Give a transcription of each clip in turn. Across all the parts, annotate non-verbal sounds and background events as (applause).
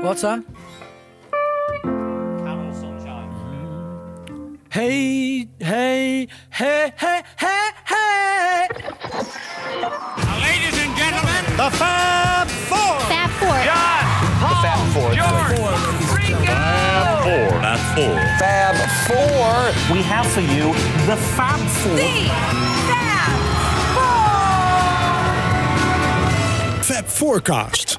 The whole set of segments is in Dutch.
What's that? Hey, hey, hey, hey, hey, hey. Ladies and gentlemen, The Fab Four. Fab Four. John, Paul, Fab Four. George, Ringo. Four. Fab Four. Fab Four. We have for you the Fab Four. Fab Forecast.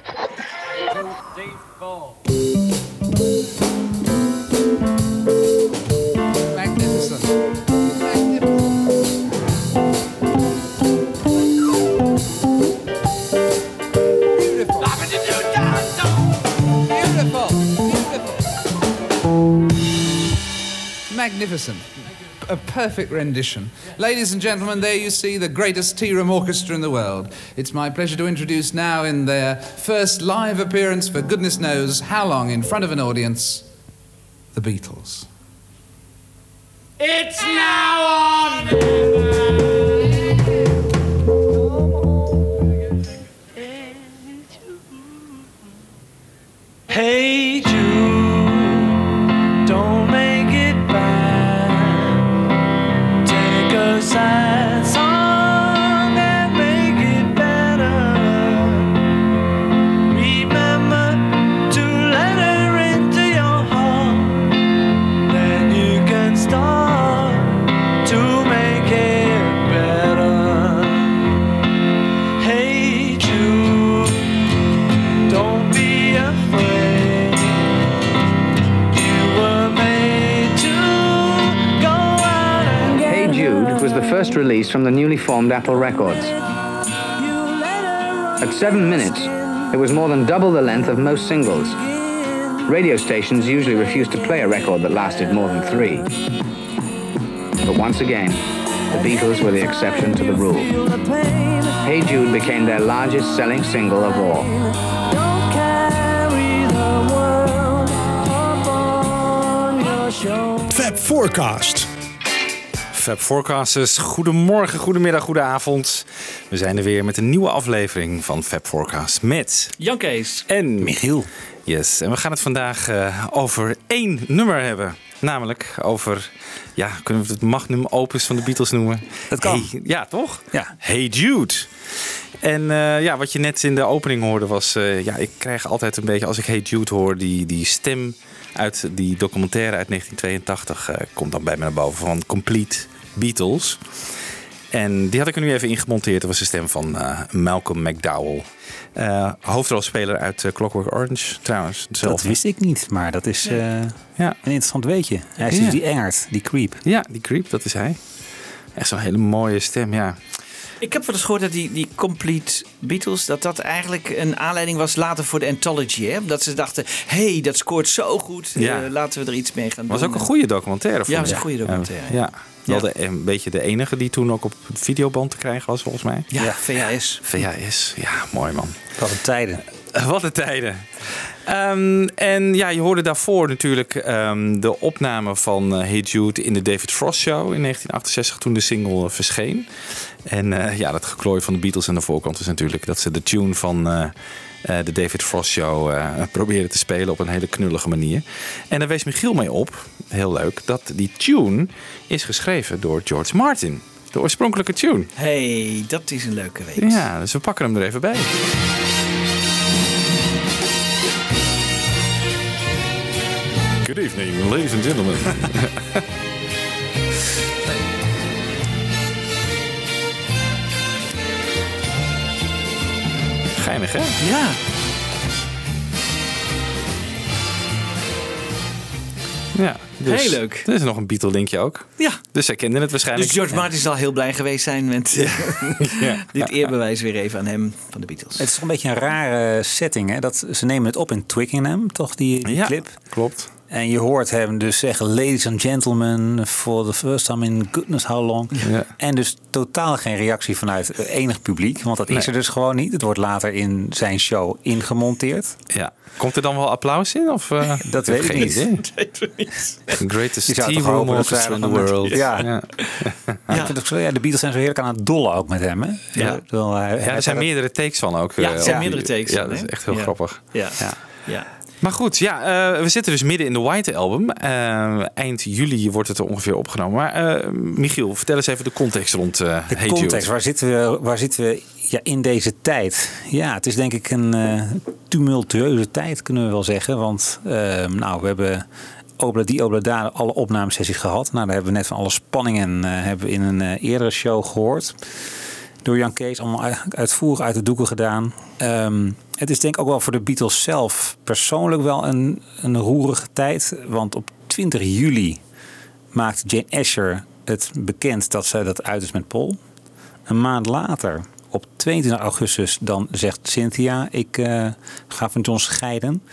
Magnificent. A perfect rendition. Ladies and gentlemen, there you see the greatest tea room orchestra in the world. It's my pleasure to introduce now, in their first live appearance for goodness knows how long in front of an audience, the Beatles. It's now on. Hey first release from the newly formed Apple Records. At seven minutes, it was more than double the length of most singles. Radio stations usually refused to play a record that lasted more than three. But once again, the Beatles were the exception to the rule. Hey Jude became their largest selling single of all. Don't carry the world upon your shoulders. Fab Forecast. Fab Forecasters, goedemorgen, goedemiddag, goedenavond. We zijn er weer met een nieuwe aflevering van Fab Forecast met Jan Kees. en Michiel. Yes, en we gaan het vandaag eh, over één nummer hebben. Namelijk over, ja, kunnen we het magnum opus van de Beatles noemen? Dat kan. Hey, ja, toch? Ja. Hey Jude. En eh, ja, wat je net in de opening hoorde was... eh, ja, ik krijg altijd een beetje, als ik Hey Jude hoor... die, die stem uit die documentaire uit 1982 eh, komt dan bij me naar boven. Van Complete Beatles. En die had ik er nu even ingemonteerd. Dat was de stem van eh, Malcolm McDowell. Eh, hoofdrolspeler uit Clockwork Orange trouwens. Dat wist ik niet, maar dat is Ja. een interessant weetje. Hij is Ja. dus die Engert, die creep. ja, die creep, dat is hij. Echt zo'n hele mooie stem, ja. Ik heb wel eens gehoord dat die, die Complete Beatles... dat dat eigenlijk een aanleiding was later voor de Anthology. Hè? Dat ze dachten, hey, dat scoort zo goed. Ja. eh, laten we er iets mee gaan was doen. ook een goede documentaire. Ja, was een goede documentaire, Ja, ja. Wel de, een beetje de enige die toen ook op videoband te krijgen was, volgens mij. Ja, VHS. VHS, ja, mooi man. Wat een tijden. (laughs) Wat een tijden. Ehm, en ja, je hoorde daarvoor natuurlijk ehm, de opname van eh, Hey Jude in de David Frost Show in 1968 toen de single eh, verscheen. En eh, ja, dat geklooi van de Beatles aan de voorkant is natuurlijk dat ze de tune van de David Frost Show probeerden te spelen op een hele knullige manier. En daar wees Michiel mee op, heel leuk, dat die tune is geschreven door George Martin. De oorspronkelijke tune. hey, dat is een leuke week. Ja, dus we pakken hem er even bij. Good evening, ladies and gentlemen. (laughs) Geinig, hè? Ja. Ja. Dus, Heel leuk. Er is nog een Beatle-linkje ook. ja. Dus zij kenden het waarschijnlijk. Dus George Martin zal heel blij geweest zijn met Ja. (laughs) (laughs) dit eerbewijs weer even aan hem van de Beatles. Het is toch een beetje een rare setting. Hè? Dat, ze nemen het op in Twickenham, toch, die, die Ja, clip. klopt. En je hoort hem dus zeggen, ladies and gentlemen, for the first time in goodness how long. Ja. En dus totaal geen reactie vanuit enig publiek. Want dat is er dus gewoon niet. Het wordt later in zijn show ingemonteerd. Ja. Komt er dan wel applaus in? Of, eh, (laughs) (laughs) Dat weet ik niet. idee. Weten we niet. Greatest tea dat ze orchestra in the world. Ja. ja. Ja. Ik vind ook zo, ja, de Beatles zijn zo heerlijk aan het dollen ook met hem. Hè? Ja. Ja, er zijn meerdere takes van ook. Ja, eh, er zijn meerdere takes Ja, dat is echt heel Ja. grappig. Ja. Ja. Maar goed, ja, eh, we zitten dus midden in de White Album. Eh, eind juli wordt het er ongeveer opgenomen. Maar eh, Michiel, vertel eens even de context rond De Hey context, Jude. waar zitten we, waar zitten we ja, in deze tijd? Ja, het is denk ik een tumultueuze tijd, kunnen we wel zeggen. Want nou, we hebben Obla die Oblada alle opnamesessies gehad. Nou, daar hebben we net van alle spanningen hebben we in een eerdere show gehoord. Door Jan Kees, allemaal uit- uitvoerig uit de doeken gedaan. Ehm, het is denk ik ook wel voor de Beatles zelf persoonlijk wel een, een roerige tijd. Want op 20 juli maakt Jane Asher het bekend dat zij dat uit is met Paul. Een maand later, op 22 augustus, dan zegt Cynthia: Ik eh, ga van John scheiden.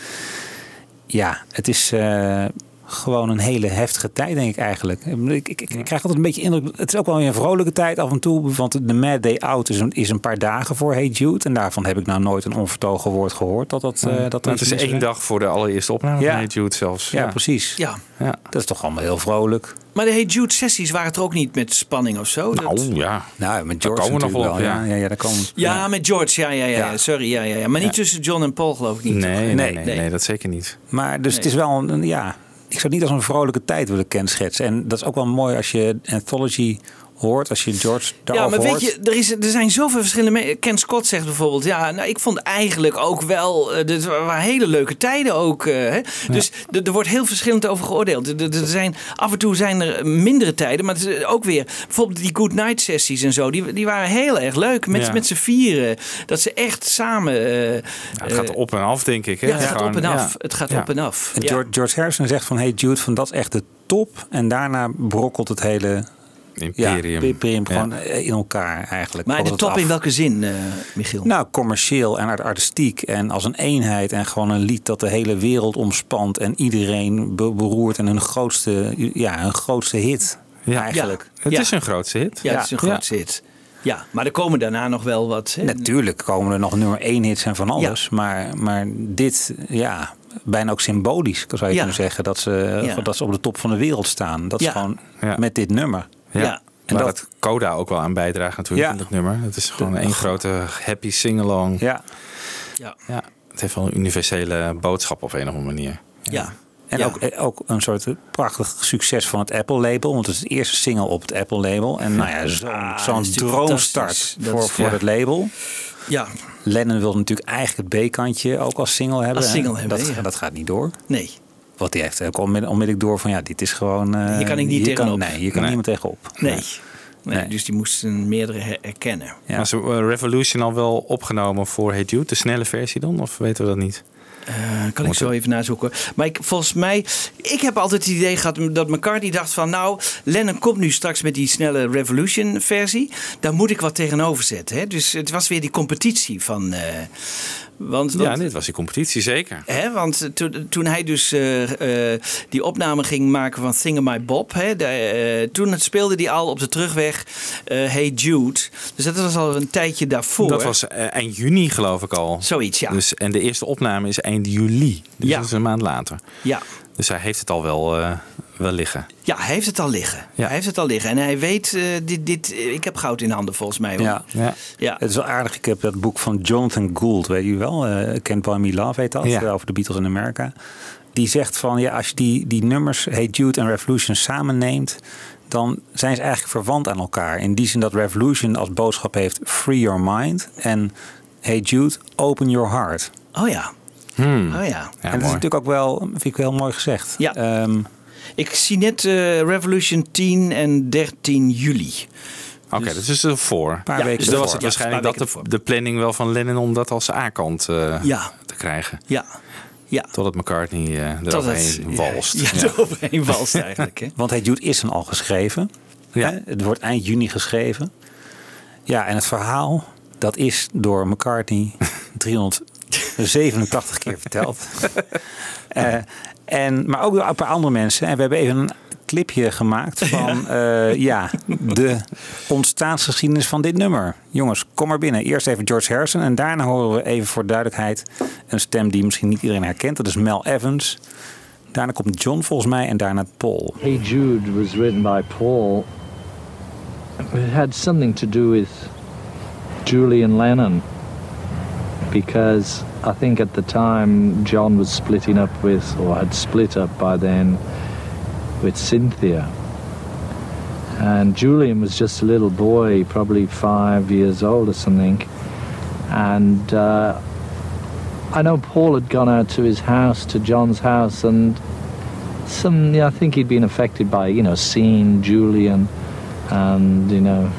Ja, het is eh, gewoon een hele heftige tijd, denk ik eigenlijk. Ik, ik, ik, ik krijg altijd een beetje indruk. Het is ook wel weer een vrolijke tijd af en toe. Want de Mad Day Out is een, is een paar dagen voor Hey Jude. En daarvan heb ik nou nooit een onvertogen woord gehoord. Dat dat, eh, dat het is één dag voor de allereerste opname Ja. van Hey Jude zelfs. Ja, precies. Ja. Ja. Dat is toch allemaal heel vrolijk. Maar de Hey Jude sessies waren het er ook niet met spanning of zo? Dat- Nou ja, Nou, met Daar George komen we nog natuurlijk wel op, ja. ja. Ja, daar komen ja, met George, ja, ja, ja, Ja. Sorry, ja, ja, ja. Maar niet tussen John en Paul, geloof ik niet. nee, nee, nee, Nee. nee, dat zeker niet. Maar dus het is wel een- ja, ik zou het niet als een vrolijke tijd willen kenschetsen. En dat is ook wel mooi als je Anthology hoort, als je George Ja, daarover maar hoort. weet je, er, is, er zijn zoveel verschillende... Ken Scott zegt bijvoorbeeld... Ja, nou, ik vond eigenlijk ook wel... eh, Dit waren hele leuke tijden ook. eh, hè? Dus er er wordt heel verschillend over geoordeeld. Er, er- er zijn, af en toe zijn er mindere tijden. Maar het is ook weer... Bijvoorbeeld die Good Night sessies en zo. Die, die waren heel erg leuk. Met, Ja. met z'n vieren. Dat ze echt samen... eh, Ja, het gaat eh, op en af, denk ik. Hè? ja, het gaat op en af. ja. Het gaat Ja. op en af. En Ja. George, George Harrison zegt van hey Jude, van dat is echt de top. En daarna brokkelt het hele Imperium. ja, imperium Ja. gewoon in elkaar eigenlijk. Maar de top af. in welke zin, eh, Michiel? Nou, commercieel en artistiek en als een eenheid en gewoon een lied dat de hele wereld omspant en iedereen be- beroert en hun grootste, ja, hun grootste hit Ja. eigenlijk. Het Ja. is een grootste hit. ja, het is een Ja. groot hit. Ja, maar er komen daarna nog wel wat... hè. Natuurlijk komen er nog nummer één hits en van alles. Maar, maar dit, ja, bijna ook symbolisch zou je Ja. kunnen zeggen. Dat ze, Ja. dat ze op de top van de wereld staan. Dat Ja. is gewoon Ja. met dit nummer. Ja. Ja. En Waar dat- dat Coda ook wel aan bijdraagt natuurlijk Ja. in dat nummer. Het is gewoon één grote happy sing-along. Ja. Ja. Ja, het heeft wel een universele boodschap op een of andere manier. Ja. En Ja. ook, eh, ook een soort prachtig succes van het Apple-label. Want het is de eerste single op het Apple-label. En nou ja, zo'n Ah, droomstart voor, is- voor ja. het label. Ja, Lennon wil natuurlijk eigenlijk het B-kantje ook als single hebben. Als single hè. hebben, dat, ja. dat gaat niet door. nee. Want die heeft ook onmiddellijk, onmiddellijk door van ja, dit is gewoon... eh, Hier kan ik niet hier kan- tegenop. Nee, hier kan Nee. niemand tegenop. Nee. Nee. Nee. Dus die moesten meerdere her- herkennen. Ja. Was eh, Revolution al wel opgenomen voor Hey Jude? De snelle versie dan? Of weten we dat niet? Eh, kan ik zo even nazoeken. Maar ik, volgens mij, ik heb altijd het idee gehad dat McCartney dacht van... nou, Lennon komt nu straks met die snelle Revolution versie. Daar moet ik wat tegenover zetten. Hè? Dus het was weer die competitie van... eh, want, want, Ja, dit was die competitie zeker. Hè, want toen, toen hij dus eh, eh, die opname ging maken van Thing My Bob, hè, de, eh, toen speelde hij al op de terugweg eh, Hey Jude. Dus dat was al een tijdje daarvoor. Dat was eh, eind juni geloof ik al. Zoiets, ja. Dus, en de eerste opname is eind juli. Dus Ja. dat is een maand later. Ja. Dus hij heeft het al wel, eh, wel liggen. ja, hij heeft het al liggen. Ja. Hij heeft het al liggen. En hij weet, eh, dit, dit, ik heb goud in handen volgens mij. Hoor. Ja. Ja. ja. Het is wel aardig. Ik heb dat boek van Jonathan Gould, weet je wel. eh Can't Buy Me Love heet dat. Ja. Over de Beatles in Amerika. Die zegt van, ja, als je die, die nummers, Hey Jude en Revolution samen neemt... dan zijn ze eigenlijk verwant aan elkaar. In die zin dat Revolution als boodschap heeft free your mind. En Hey Jude, open your heart. Oh ja. Hmm. Oh ja. Ja, en dat is mooi. natuurlijk ook wel, vind ik heel mooi gezegd. Ja. Ehm, Ik zie net eh, Revolution 10 en 13 juli. Oké, dat is er voor. een paar Ja, weken Dus dan was het waarschijnlijk dat de, planning wel van Lennon om dat als A-kant eh, Ja. te krijgen. Ja. Ja. Totdat McCartney eh Tot eroverheen het- (laughs) walst. Ja, Ja. (laughs) eroverheen walst eigenlijk. Hè? Want Hey Jude is dan al geschreven. Ja. Hè? Het wordt eind juni geschreven. Ja, en het verhaal, dat is door McCartney (laughs) 387 keer verteld. (laughs) Eh, en, maar ook door een paar andere mensen. En we hebben even een clipje gemaakt van eh, ja, de ontstaansgeschiedenis van dit nummer. Jongens, kom maar binnen. Eerst even George Harrison en daarna horen we even voor duidelijkheid een stem die misschien niet iedereen herkent. Dat is Mel Evans. Daarna komt John volgens mij en daarna Paul. Hey Jude was written by Paul. It had something to do with Julian Lennon because I think at the time John was splitting up with, or had split up by then, with Cynthia. And Julian was just a little boy, probably five years old or something. And uh, I know Paul had gone out to his house, to John's house, and some, yeah, I think he'd been affected by, you know, seeing Julian and, you know,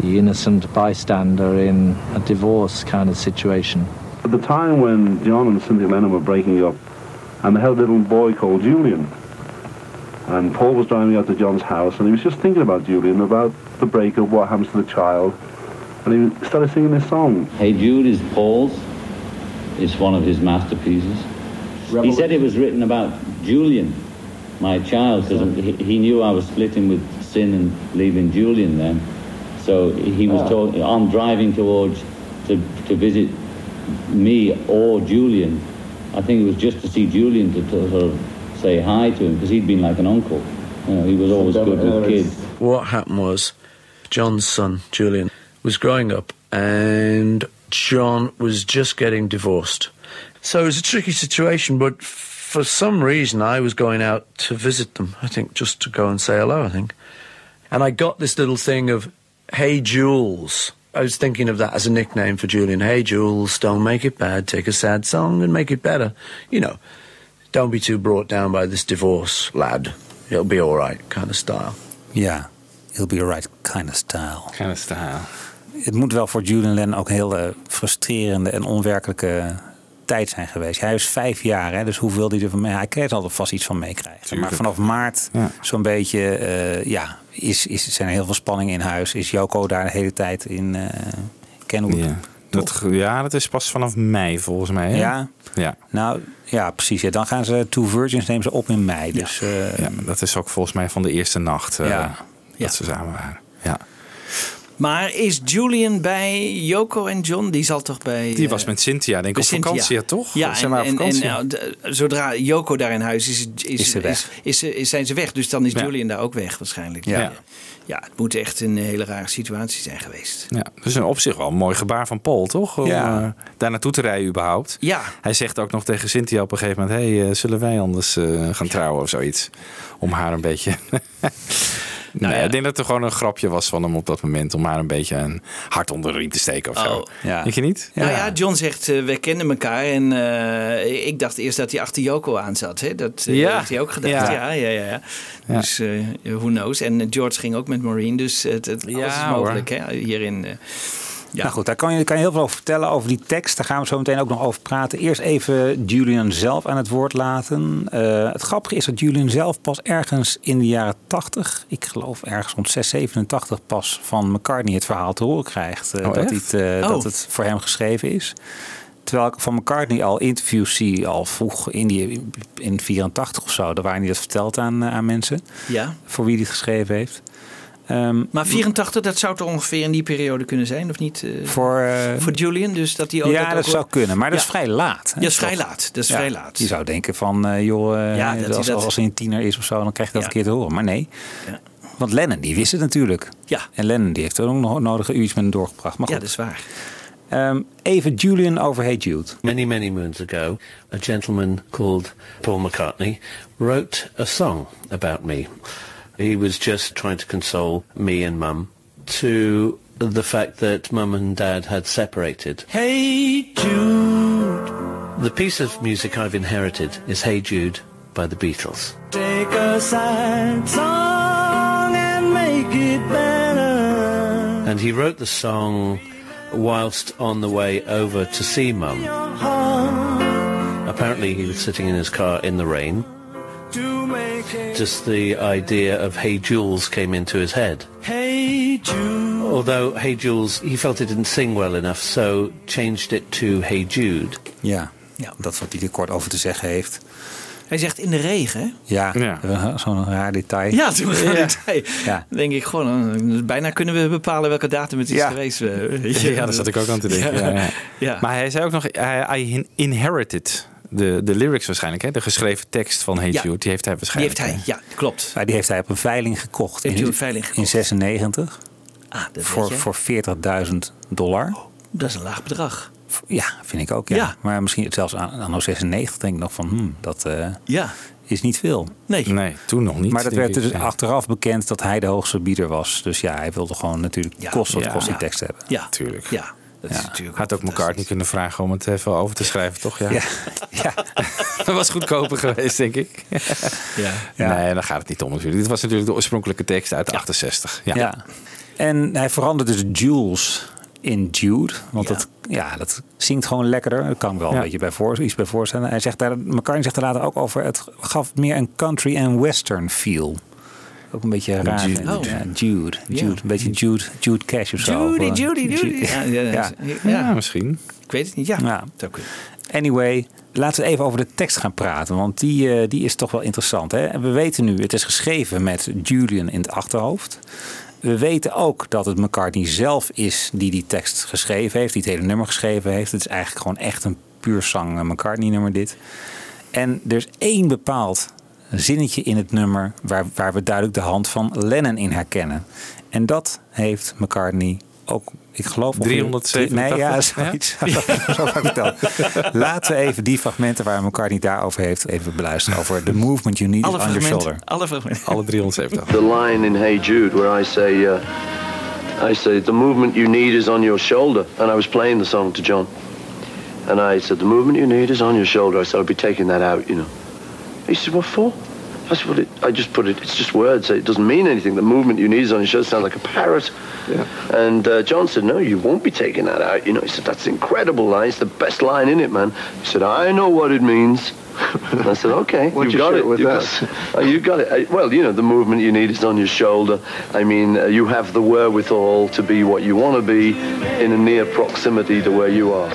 the innocent bystander in a divorce kind of situation. At the time when John and Cynthia Lennon were breaking up, and they had a little boy called Julian. And Paul was driving out to John's house, and he was just thinking about Julian, about the breakup, what happens to the child. And he started singing this song. Hey Jude is Paul's. It's one of his masterpieces. He said it was written about Julian, my child, because he, he knew I was splitting with Sin and leaving Julian then. So he was oh. talking, I'm driving towards to, to visit me or Julian. I think it was just to see Julian to, to sort of say hi to him because he'd been like an uncle. You know, he was always good with kids. What happened was John's son, Julian, was growing up and John was just getting divorced. So it was a tricky situation, but for some reason I was going out to visit them, I think just to go and say hello, I think. And I got this little thing of, hey, Jules. I was thinking of that as a nickname for Julian. Hey, Jules, don't make it bad. Take a sad song and make it better. You know, don't be too brought down by this divorce, lad. It'll be all right, kind of style. Ja, it'll be alright kind of style. Kind of style. Het moet wel voor Julian Lennon ook een heel eh, frustrerende en onwerkelijke tijd zijn geweest. Hij is vijf jaar, hè, dus hoeveel hij er van mee... Hij kreeg altijd vast iets van meekrijgen. Maar vanaf maart Ja. zo'n beetje... eh, ja, is, is, zijn er heel veel spanningen in huis. Is Joko daar de hele tijd in eh Kenwood? Ja. Dat, ja, dat is pas vanaf mei volgens mij. Hè? Ja? Ja. Nou, ja, precies. Ja, dan gaan ze Two Virgins nemen ze op in mei. Dus eh, ja, dat is ook volgens mij van de eerste nacht dat ze samen waren. Ja. Maar is Julian bij Yoko en John? Die zal toch bij... Die eh, was met Cynthia, denk ik, op Cynthia. vakantie, ja, toch? Ja, en, waren op en, en vakantie. nou, de- zodra Yoko daar in huis is, is, Is ze weg. Is, is, is- zijn ze weg. Dus dan is Ja. Julian daar ook weg waarschijnlijk. Ja. ja. Het moet echt een hele rare situatie zijn geweest. Ja, dus een op zich wel een mooi gebaar van Paul, toch? Om Ja. eh, daar naartoe te rijden überhaupt. Ja, Hij zegt ook nog tegen Cynthia op een gegeven moment... hey, eh, zullen wij anders eh, gaan trouwen of zoiets? Om haar een beetje... (laughs) nou ja, ik denk dat het gewoon een grapje was van hem op dat moment... om haar een beetje een hart onder de riem te steken of zo. Oh. Ja. Denk je niet? Nou ja, John zegt, eh, we kenden elkaar. En eh, ik dacht eerst dat hij achter Yoko aan zat. Hè? Dat Ja. heeft hij ook gedaan. Ja. Ja, ja, ja. ja. Ja. Dus eh, who knows. En George ging ook met Maureen. Dus het, het, alles Ja, is hoor. mogelijk hè? hierin. Ja. Nou goed, daar kan je, kan je heel veel over vertellen over die tekst. Daar gaan we zo meteen ook nog over praten. Eerst even Julian zelf aan het woord laten. Eh, het grappige is dat Julian zelf pas ergens in de jaren 80, ik geloof ergens rond 6, 87 pas van McCartney het verhaal te horen krijgt. eh, Oh, dat, het, eh, Oh. dat het voor hem geschreven is. Terwijl ik van McCartney al interviews zie, al vroeg in, die, in 84 of zo. Daar waar hij dat vertelt aan, aan mensen. ja. Voor wie hij het geschreven heeft. Ehm, Maar 84, dat zou toch ongeveer in die periode kunnen zijn, of niet? eh, voor, eh, voor Julian, dus dat hij ook ja, dat, ook zou kunnen. Maar dat Ja. is vrij laat. hè, Ja, dat is vrij laat. Dat is Ja, vrij laat. Je zou denken van, eh, joh, Ja, dat hij als, dat- als hij een tiener is of zo, dan krijg je dat Ja. een keer te horen. Maar nee, Ja. want Lennon, die wist het natuurlijk. Ja. En Lennon, die heeft er ook nog nodige uurtjes met hem doorgebracht. Maar Ja, goed, dat is waar. Ehm, even Julian over Hey Jude. Many, many moons ago, a gentleman called Paul McCartney wrote a song about me. He was just trying to console me and Mum to the fact that Mum and Dad had separated. Hey Jude, The piece of music I've inherited is Hey Jude by the Beatles. take a sad song and make it better. And he wrote the song whilst on the way over to see Mum. Apparently he was sitting in his car in the rain. To make it. Just the idea of Hey Jules came into his head. Hey Jude, Although Hey Jules, he felt it didn't sing well enough, so changed it to Hey Jude. Ja, Ja. dat is wat hij er kort over te zeggen heeft. Hij zegt in de regen, hè? Ja, Ja. zo'n raar detail. Ja, toen gaan we tijd. Ja. Dan denk ik gewoon, bijna kunnen we bepalen welke datum het is Ja. geweest. eh. Ja, daar zat ik ook aan te denken. Ja. Ja, Ja. Maar hij zei ook nog, hij I inherited de, de lyrics waarschijnlijk. Hè? De geschreven tekst van Hey Ja. Jude, die heeft hij Die waarschijnlijk. heeft hij, ja, klopt. Ja, die heeft hij op een veiling gekocht. Heeft in, een veiling In gekocht? 96. Ah, dat Voor, weet je. voor 40.000 dollar. Dat is een laag bedrag. Ja, vind ik ook. Ja. Ja. Maar misschien zelfs aan anno 96 denk ik nog van, hmm, dat eh, Ja. is niet veel. Nee. Nee, toen nog niet. Maar dat werd dus Ja. achteraf bekend dat hij de hoogste bieder was. Dus ja, hij wilde gewoon natuurlijk Ja. kost wat Ja. kost die Ja. tekst hebben. Ja. Tuurlijk. Ja. Dat is Ja. natuurlijk Had ook McCartney kunnen vragen om het even over te schrijven, toch? Ja. Ja. (laughs) dat was goedkoper (laughs) geweest, denk ik. Ja. Nee, daar gaat het niet om natuurlijk. Dit was natuurlijk de oorspronkelijke tekst uit 68. Ja. En hij veranderde dus Jules in Jude. Want Ja. dat, ja, dat zingt gewoon lekkerder. Dat kan wel Ja. een beetje bij voor, iets bij voorstellen. Hij zegt daar, McCartney zegt er later ook over... het gaf meer een country en western feel. Ook een beetje raar. Jude. Oh. Ja, Jude. Jude. Ja. Een beetje Jude, Jude Cash of zo. Judy, eh, Judy, Judy. Jude. Ja, ja, ja. Ja. ja. Ja, misschien. Ik weet het niet. Ja. Ja. Kunnen. Anyway, laten we even over de tekst gaan praten. Want die, eh, die is toch wel interessant. Hè? En we weten nu, het is geschreven met Julian in het achterhoofd. We weten ook dat het McCartney zelf is die die tekst geschreven heeft. Die het hele nummer geschreven heeft. Het is eigenlijk gewoon echt een puur zang eh, McCartney nummer dit. En er is één bepaald zinnetje in het nummer... Waar, waar we duidelijk de hand van Lennon in herkennen. En dat heeft McCartney ook, ik geloof... ongeveer- 387? Nee, ja, Ja? zoiets. (laughs) Zo vertellen. Laten we even die fragmenten waar McCartney daarover heeft... even beluisteren. Over the movement you need Alle on your shoulder. fragmenten. Alle fragmenten. Alle 370. The line in Hey Jude where I say, uh, I say, the movement you need is on your shoulder. And I was playing the song to John. And I said, the movement you need is on your shoulder. I said, I'll be taking that out, you know. He said, what for? I said, well, it, I just put it, it's just words. It doesn't mean anything. The movement you need is on your shoulder. Sounds like a parrot. And uh, John said, no, you won't be taking that out. You know, he said, that's an incredible line. It's the best line in it, man. He said, I know what it means. And (laughs) I said, okay, What'd you you got it. with you that? got- uh, you got it. Uh, well, you know, the movement you need is on your shoulder. I mean, uh, you have the wherewithal to be what you want to be in a near proximity to where you are.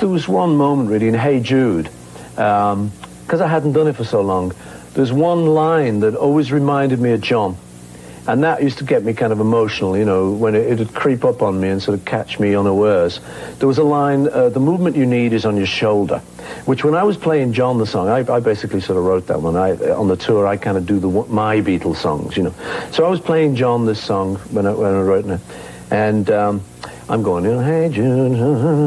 There was one moment really in Hey Jude, because I hadn't done it for so long. There's one line that always reminded me of John. And that used to get me kind of emotional, you know, when it, it'd creep up on me and sort of catch me unawares. There was a line, uh, the movement you need is on your shoulder, which when I was playing John the song, I, I basically sort of wrote that one. I, on the tour, I kind of do the my Beatles songs, you know. So I was playing John this song when I, when I wrote it. And um, I'm going, you know, hey, June,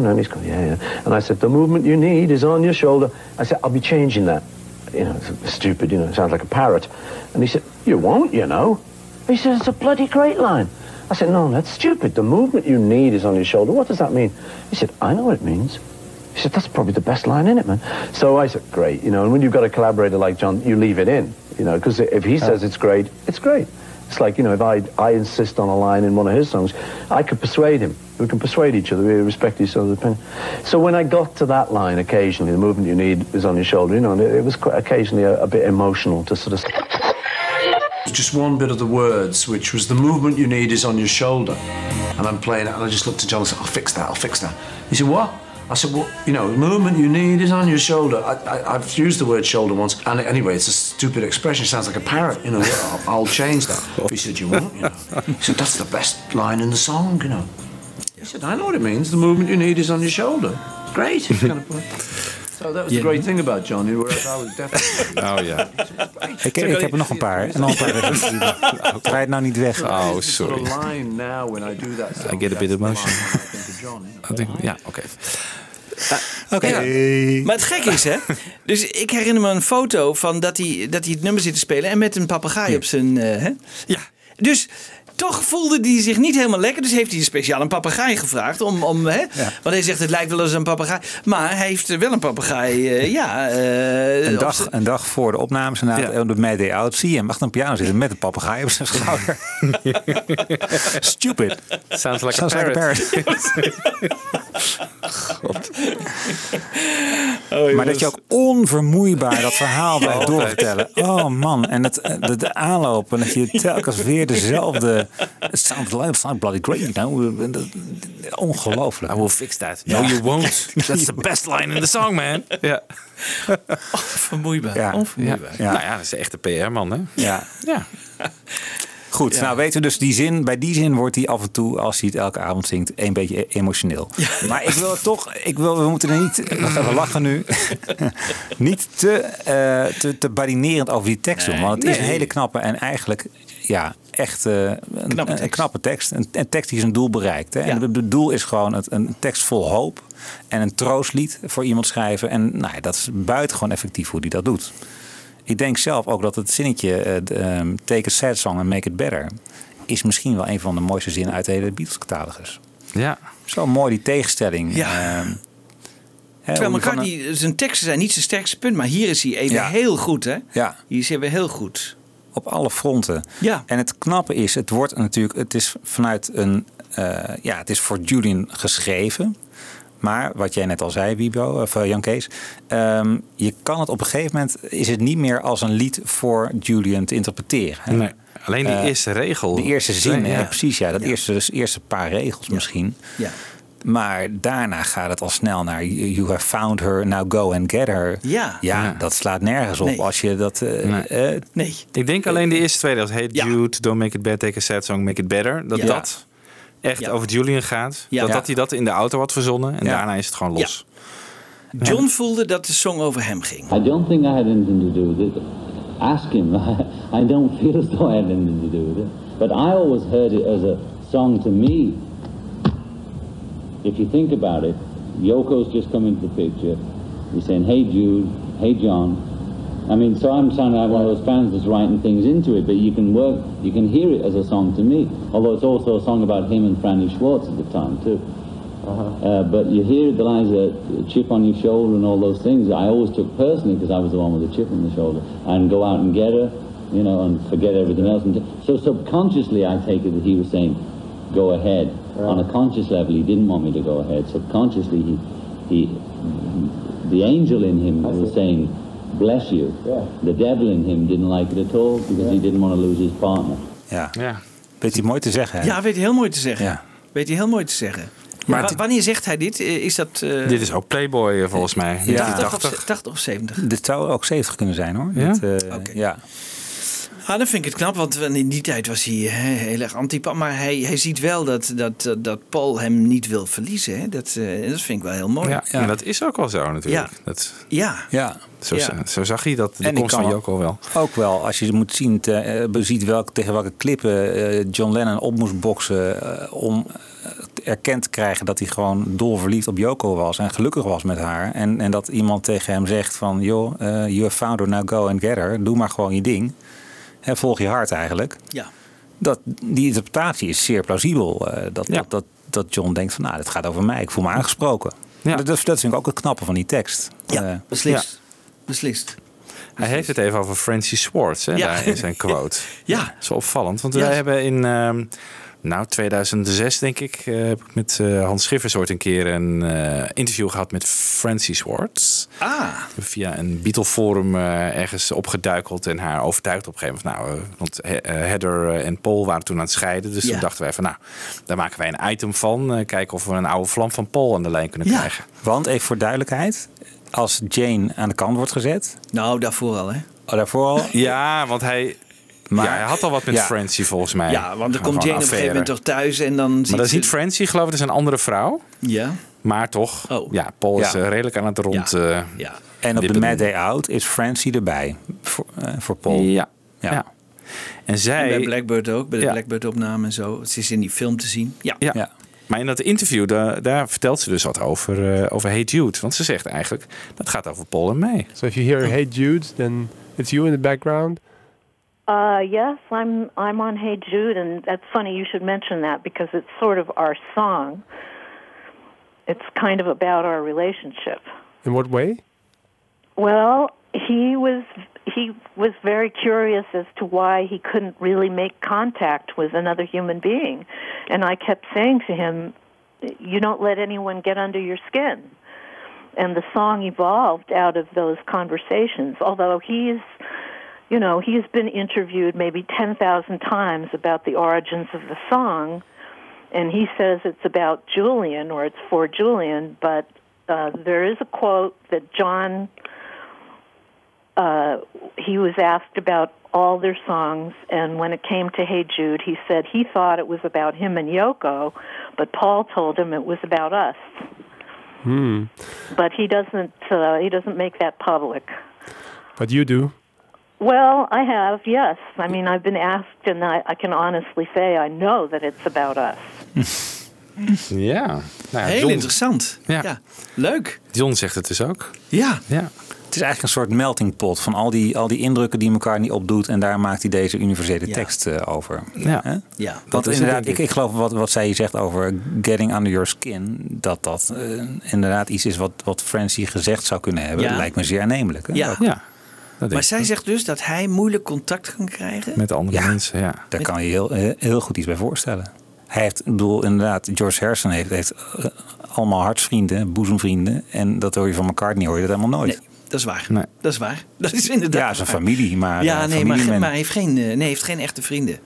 and he's going, yeah, yeah. And I said, the movement you need is on your shoulder. I said, I'll be changing that. You know, it's stupid, you know, it sounds like a parrot. And he said, you won't, you know. He said, it's a bloody great line. I said, no, that's stupid. The movement you need is on your shoulder. What does that mean? He said, I know what it means. He said, that's probably the best line in it, man. So I said, great. You know, and when you've got a collaborator like John, you leave it in, you know, because if he says it's great, it's great. It's like, you know, if I, I insist on a line in one of his songs, I could persuade him. We can persuade each other. We respect each other's opinion. So when I got to that line, occasionally, the movement you need is on your shoulder, you know, and it, it was quite occasionally a, a bit emotional to sort of... Just one bit of the words, which was the movement you need is on your shoulder. And I'm playing it, and I just looked at John and said, I'll fix that, I'll fix that. He said, what? I said, well, you know, the movement you need is on your shoulder. I, I, I've used the word shoulder once, and anyway, it's a stupid expression. It sounds like a parrot, you know. I'll, I'll change that. (laughs) He said, you won't, you know. He said, that's the best line in the song, you know. He said, I know what it means. The movement you need is on your shoulder. Great. (laughs) kind of so that was the great thing about Johnny, whereas I was definitely... (laughs) Oh ja. Ik, ik heb er nog een paar. En nog een paar. (laughs) Draai het (laughs) nou niet weg. Oh, sorry. I get a bit emotional. John. I think- Ja, oké. Oké. Maar het gek is, hè? Dus ik herinner me een foto van dat hij, dat hij het nummer zit te spelen en met een papegaai op zijn. eh, hè? Ja. Dus toch voelde hij zich niet helemaal lekker. Dus heeft hij een speciaal een papegaai gevraagd. Om, om, hè? Want hij zegt het lijkt wel eens een papegaai. Maar hij heeft wel een papegaai. eh, ja, eh, Een dag, een dag voor de opnames inderdaad, op de Mayday Out, zie je hem achter een piano zitten met een papegaai op zijn schouder. (laughs) Stupid. Sounds like Sounds a like a parrot. (laughs) (laughs) Oh, Maar dat je ook onvermoeibaar dat verhaal blijft doorvertellen. Oh man, en het, de, de aanloop en dat je telkens weer dezelfde... It sounds, like- it sounds bloody great, you know. Ongelooflijk. I will fix that. No, you won't. (laughs) That's the best line in the song, man. Ja. Vermoeibaar. Ja. Onvermoeibaar. Ja. Nou ja, dat is een echte PR-man, hè? Ja. Ja. Goed, nou weten we dus die zin. Bij die zin wordt hij af en toe, als hij het elke avond zingt, een beetje e- emotioneel. Maar ik wil het toch, ik wil, we moeten er niet, we lachen nu, (laughs) niet te, eh, te, te badinerend over die tekst doen. Want het is een hele knappe en eigenlijk, ja, echt eh, een, Knappe een- een tekst. knappe tekst. Een, een tekst die zijn doel bereikt. Hè. En het het doel is gewoon het, een tekst vol hoop en een troostlied voor iemand schrijven. En nou ja, dat is buitengewoon effectief hoe hij dat doet. Ik denk zelf ook dat het zinnetje ehm, Take a sad song and make it better... is misschien wel een van de mooiste zinnen uit de hele Beatles-catalogus. Ja. Zo mooi die tegenstelling. Ja. Ehm, hè, Terwijl McCartney, zijn teksten zijn niet zijn sterkste punt, maar hier is hij even Ja. heel goed, hè? Ja. Hier is hij weer heel goed. Op alle fronten. Ja. En het knappe is, het wordt natuurlijk, het is vanuit een, eh, ja, het is voor Julian geschreven. Maar wat jij net al zei, Wibo, of eh, Jan Kees, ehm, je kan het op een gegeven moment, is het niet meer als een lied voor Julian te interpreteren. hè. Nee, alleen die Eh, eerste regel. De eerste zin, Ja. precies, ja. Dat Eerste, dus eerste paar regels misschien. Ja. Maar daarna gaat het al snel naar You have found her, now go and get her. Ja. Ja, dat slaat nergens op Nee. als je dat... eh, Nee. eh, Nee. Ik denk alleen de eerste twee, dat Hey Jude, Don't Make It Bad, Take a Sad Song, Make It Better. Dat Ja. dat echt Ja. over Julian gaat. Ja. Dat, Ja. dat hij dat in de auto had verzonnen. En Ja. daarna is het gewoon los. John voelde dat de song over hem ging. I don't think I had anything to do with it. Ask him. (laughs) I don't feel as though I had anything to do with it. But I always heard it as a song to me. If you think about it, Yoko's just come into the picture. He's saying, hey Jude, hey John. I mean, so I'm sounding like one of those fans that's writing things into it, but you can work, you can hear it as a song to me. Although it's also a song about him and Franny Schwartz at the time too. Uh, but you hear the lines of chip on your shoulder and all those things. I always took personally because I was the one with the chip on the shoulder and go out and get her, you know, and forget everything else. And so subconsciously, I take it that he was saying, "Go ahead." On a conscious level, he didn't want me to go ahead. Subconsciously, he, he, the angel in him was saying, "Bless you." The devil in him didn't like it at all because he didn't want to lose his partner. ja. Ja. Weet hij mooi te zeggen. hè? Ja, weet hij heel mooi te zeggen. Ja. Weet hij heel mooi te zeggen. Maar wanneer zegt hij dit? Eh, Is dat eh, Dit is ook Playboy eh, volgens mij. Ja. 80 of, 80. 80 of 70? Dit zou ook 70 kunnen zijn hoor. Ja? Dit, eh, Oké. ja. Ah, dan vind ik het knap, want in die tijd was hij hè, heel erg anti Maar hij, hij ziet wel dat, dat, dat, Paul hem niet wil verliezen. Hè? Dat, eh, dat vind ik wel heel mooi. Ja, en dat is ook wel zo natuurlijk. Ja. Dat, Ja. ja. zo, Ja. zo zag hij dat, de En ik komst van kan- Joko wel. Ook wel, als je moet zien, te, eh, ziet welk, tegen welke klippen eh, John Lennon op moest boksen eh, om eh, erkend te krijgen dat hij gewoon dolverliefd op Yoko was en gelukkig was met haar. En, en dat iemand tegen hem zegt van, joh, eh, you have found her, now go and get her. Doe maar gewoon je ding. Hè, volg je hart eigenlijk. Ja. Dat, die interpretatie is zeer plausibel. eh, dat, Ja. dat, dat, dat John denkt van, nou, dit gaat over mij. Ik voel me aangesproken. Ja. Dat, dat vind ik ook het knappe van die tekst. Ja, Eh, beslist. Beslist. Hij heeft het even over Francie Swartz hè, Ja. daar in zijn (laughs) quote. Ja. Dat is wel opvallend. Want wij hebben in ehm, nou, 2006, denk ik, eh, heb ik met eh, Hans Schiffers ooit een keer een eh, interview gehad met Francie Swartz. Ah, Via een Beatle forum ergens opgeduikeld en haar overtuigd op een gegeven moment. Nou, want He- Heather en Paul waren toen aan het scheiden. Dus Ja. toen dachten wij van, nou, daar maken wij een item van. Kijken of we een oude vlam van Paul aan de lijn kunnen Ja. krijgen. Want even voor duidelijkheid, als Jane aan de kant wordt gezet, nou daarvoor al hè. oh, daarvoor al. (laughs) Ja, want hij, Maar- ja, hij had al wat met Ja. Francie volgens mij. Ja, want dan komt Jane op een gegeven moment toch thuis en dan ziet Maar dat is ze- niet Francie, geloof ik. Dat is een andere vrouw. Ja, Maar toch, Oh. ja, Paul is Ja. eh, redelijk aan het rond. Ja. eh, ja. En op de Mad. Day Out is Francie erbij voor, eh, voor Paul. ja. Ja. ja. En En zij... bij Blackbird ook, bij de Ja. Blackbird opname en zo. Het is in die film te zien. Ja. ja. Ja. Maar in dat interview, daar, daar vertelt ze dus wat over, eh, over Hey Jude. Want ze zegt eigenlijk, dat gaat over Paul en mij. So if you hear Hey Jude, then it's you in the background. Uh, yes, I'm I'm on Hey Jude, and that's funny you should mention that because it's sort of our song. It's kind of about our relationship. In what way? Well, he was he was very curious as to why he couldn't really make contact with another human being, and I kept saying to him, "You don't let anyone get under your skin." And the song evolved out of those conversations. Although he's you know, he's been interviewed maybe 10,000 times about the origins of the song, and he says it's about Julian or it's for Julian, but uh, there is a quote that John, uh, he was asked about all their songs, and when it came to Hey Jude, he said he thought it was about him and Yoko, but Paul told him it was about us. Hmm. But he doesn't, uh, he doesn't make that public. But you do. Well, I have, yes. I mean, I've been asked, and I, I can honestly say I know that it's about us. (laughs) Ja. Nou ja, Heel John- interessant. Ja. Leuk. John zegt het dus ook. Ja. ja. Het is eigenlijk een soort melting pot van al die, al die indrukken die elkaar niet opdoet. En daar maakt hij deze universele tekst eh, over. Ja. Hè? Ja, Want dat is het, inderdaad, ik, ik geloof wat, wat zij hier zegt over getting under your skin. Dat dat eh, inderdaad iets is wat, wat Francie gezegd zou kunnen hebben. Ja. Dat lijkt me zeer aannemelijk. Hè? Ja. Ook. Ja. Maar zij zegt dus dat hij moeilijk contact kan krijgen. Met andere Ja. mensen, ja. Daar kan je heel, heel- goed iets bij voorstellen. Hij heeft, ik bedoel, inderdaad, George Harrison heeft, heeft eh, allemaal hartsvrienden, boezemvrienden. En dat hoor je van McCartney, hoor je dat helemaal nooit. Nee, dat is waar. Nee. Dat is waar. Dat is inderdaad Ja, zijn familie, maar Ja, eh, nee, maar, hij heeft geen, eh, nee, heeft geen echte vrienden.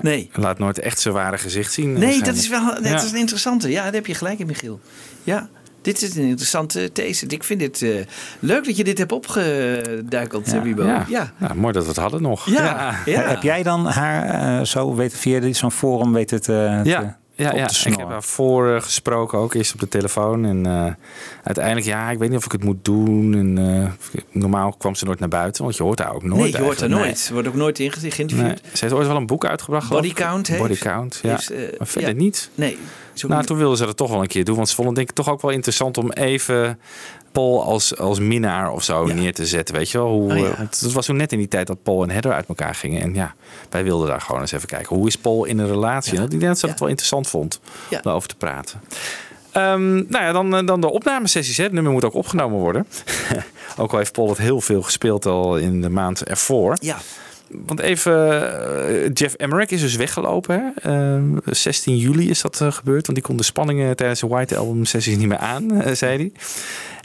Nee. Laat nooit echt zijn ware gezicht zien. Nee, dat is wel dat Ja. is een interessante. Ja, daar heb je gelijk in, Michiel. Ja, dit is een interessante these. Ik vind het eh, leuk dat je dit hebt opgeduikeld, Ja. ja. Wibo. Ja. Ja. Nou, mooi dat we het hadden nog. Ja. ja. Heb jij dan haar eh, zo weten, via dit- zo'n forum weten te, te- Ja, ja, ik heb haar voor eh, gesproken, ook eerst op de telefoon. En eh, uiteindelijk, ja, ik weet niet of ik het moet doen. En, eh, normaal kwam ze nooit naar buiten, want je hoort haar ook nooit. nee, je hoort eigenlijk. nooit. Ze wordt ook nooit geïnterviewd. Nee. Ze heeft ooit wel een boek uitgebracht. geloof Body ik. Count heeft- Body Count, ja. heeft, eh, maar verder ja. niet. Nee. Nou, niet- toen wilden ze dat toch wel een keer doen. Want ze vonden het denk ik toch ook wel interessant om even Paul als, als minnaar of zo neer te zetten. Weet je wel? Hoe, Oh, ja. eh, het was toen net in die tijd dat Paul en Heather uit elkaar gingen. En ja, wij wilden daar gewoon eens even kijken. Hoe is Paul in een relatie? En ik denk dat ze dat wel interessant vond Ja. om daarover te praten. Ehm, nou ja, dan, eh, dan de opnamesessies. Hè. Het nummer moet ook opgenomen worden. (laughs) ook al heeft Paul het heel veel gespeeld al in de maand ervoor. Ja. Want even, eh, Jeff Emmerich is dus weggelopen. Hè? Ehm, 16 juli is dat gebeurd. Want die kon de spanningen tijdens de White Album sessies niet meer aan, zei hij.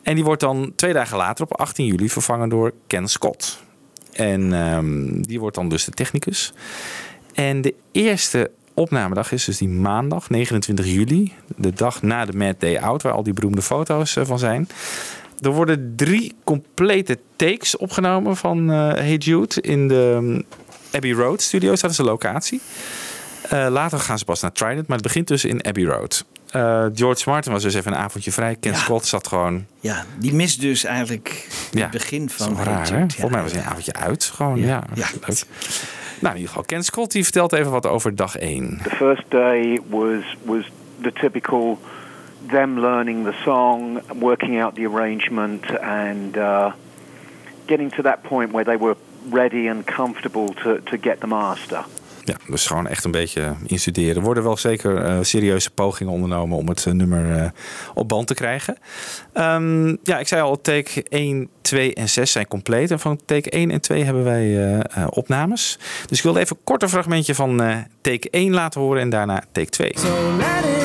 En die wordt dan twee dagen later op 18 juli vervangen door Ken Scott. En ehm, die wordt dan dus de technicus. En de eerste opnamedag is dus die maandag, 29 juli. De dag na de Mad Day Out, waar al die beroemde foto's eh, van zijn. Er worden drie complete takes opgenomen van eh Hey Jude in de um, Abbey Road Studios. Dat is de locatie. Eh, later gaan ze pas naar Trident, maar het begint dus in Abbey Road. Eh, George Martin was dus even een avondje vrij. Ken Scott zat gewoon... Ja, die mist dus eigenlijk het begin van raar, Hey hè? Jude. Volgens mij was hij een avondje uit. Gewoon, ja. Ja. leuk. Nou, in ieder geval, Ken Scott die vertelt even wat over dag 1. The first day was was the typical them learning the song, working out the arrangement, and uh, getting to that point where they were ready and comfortable to, to get the master. Ja, dus gewoon echt een beetje instuderen. Er worden wel zeker eh, serieuze pogingen ondernomen om het eh, nummer eh, op band te krijgen. Ehm, ja, ik zei al, take 1, 2 en 6 zijn compleet. En van take 1 en 2 hebben wij opnames. Dus ik wilde even een korte fragmentje van take 1 laten horen en daarna take 2. So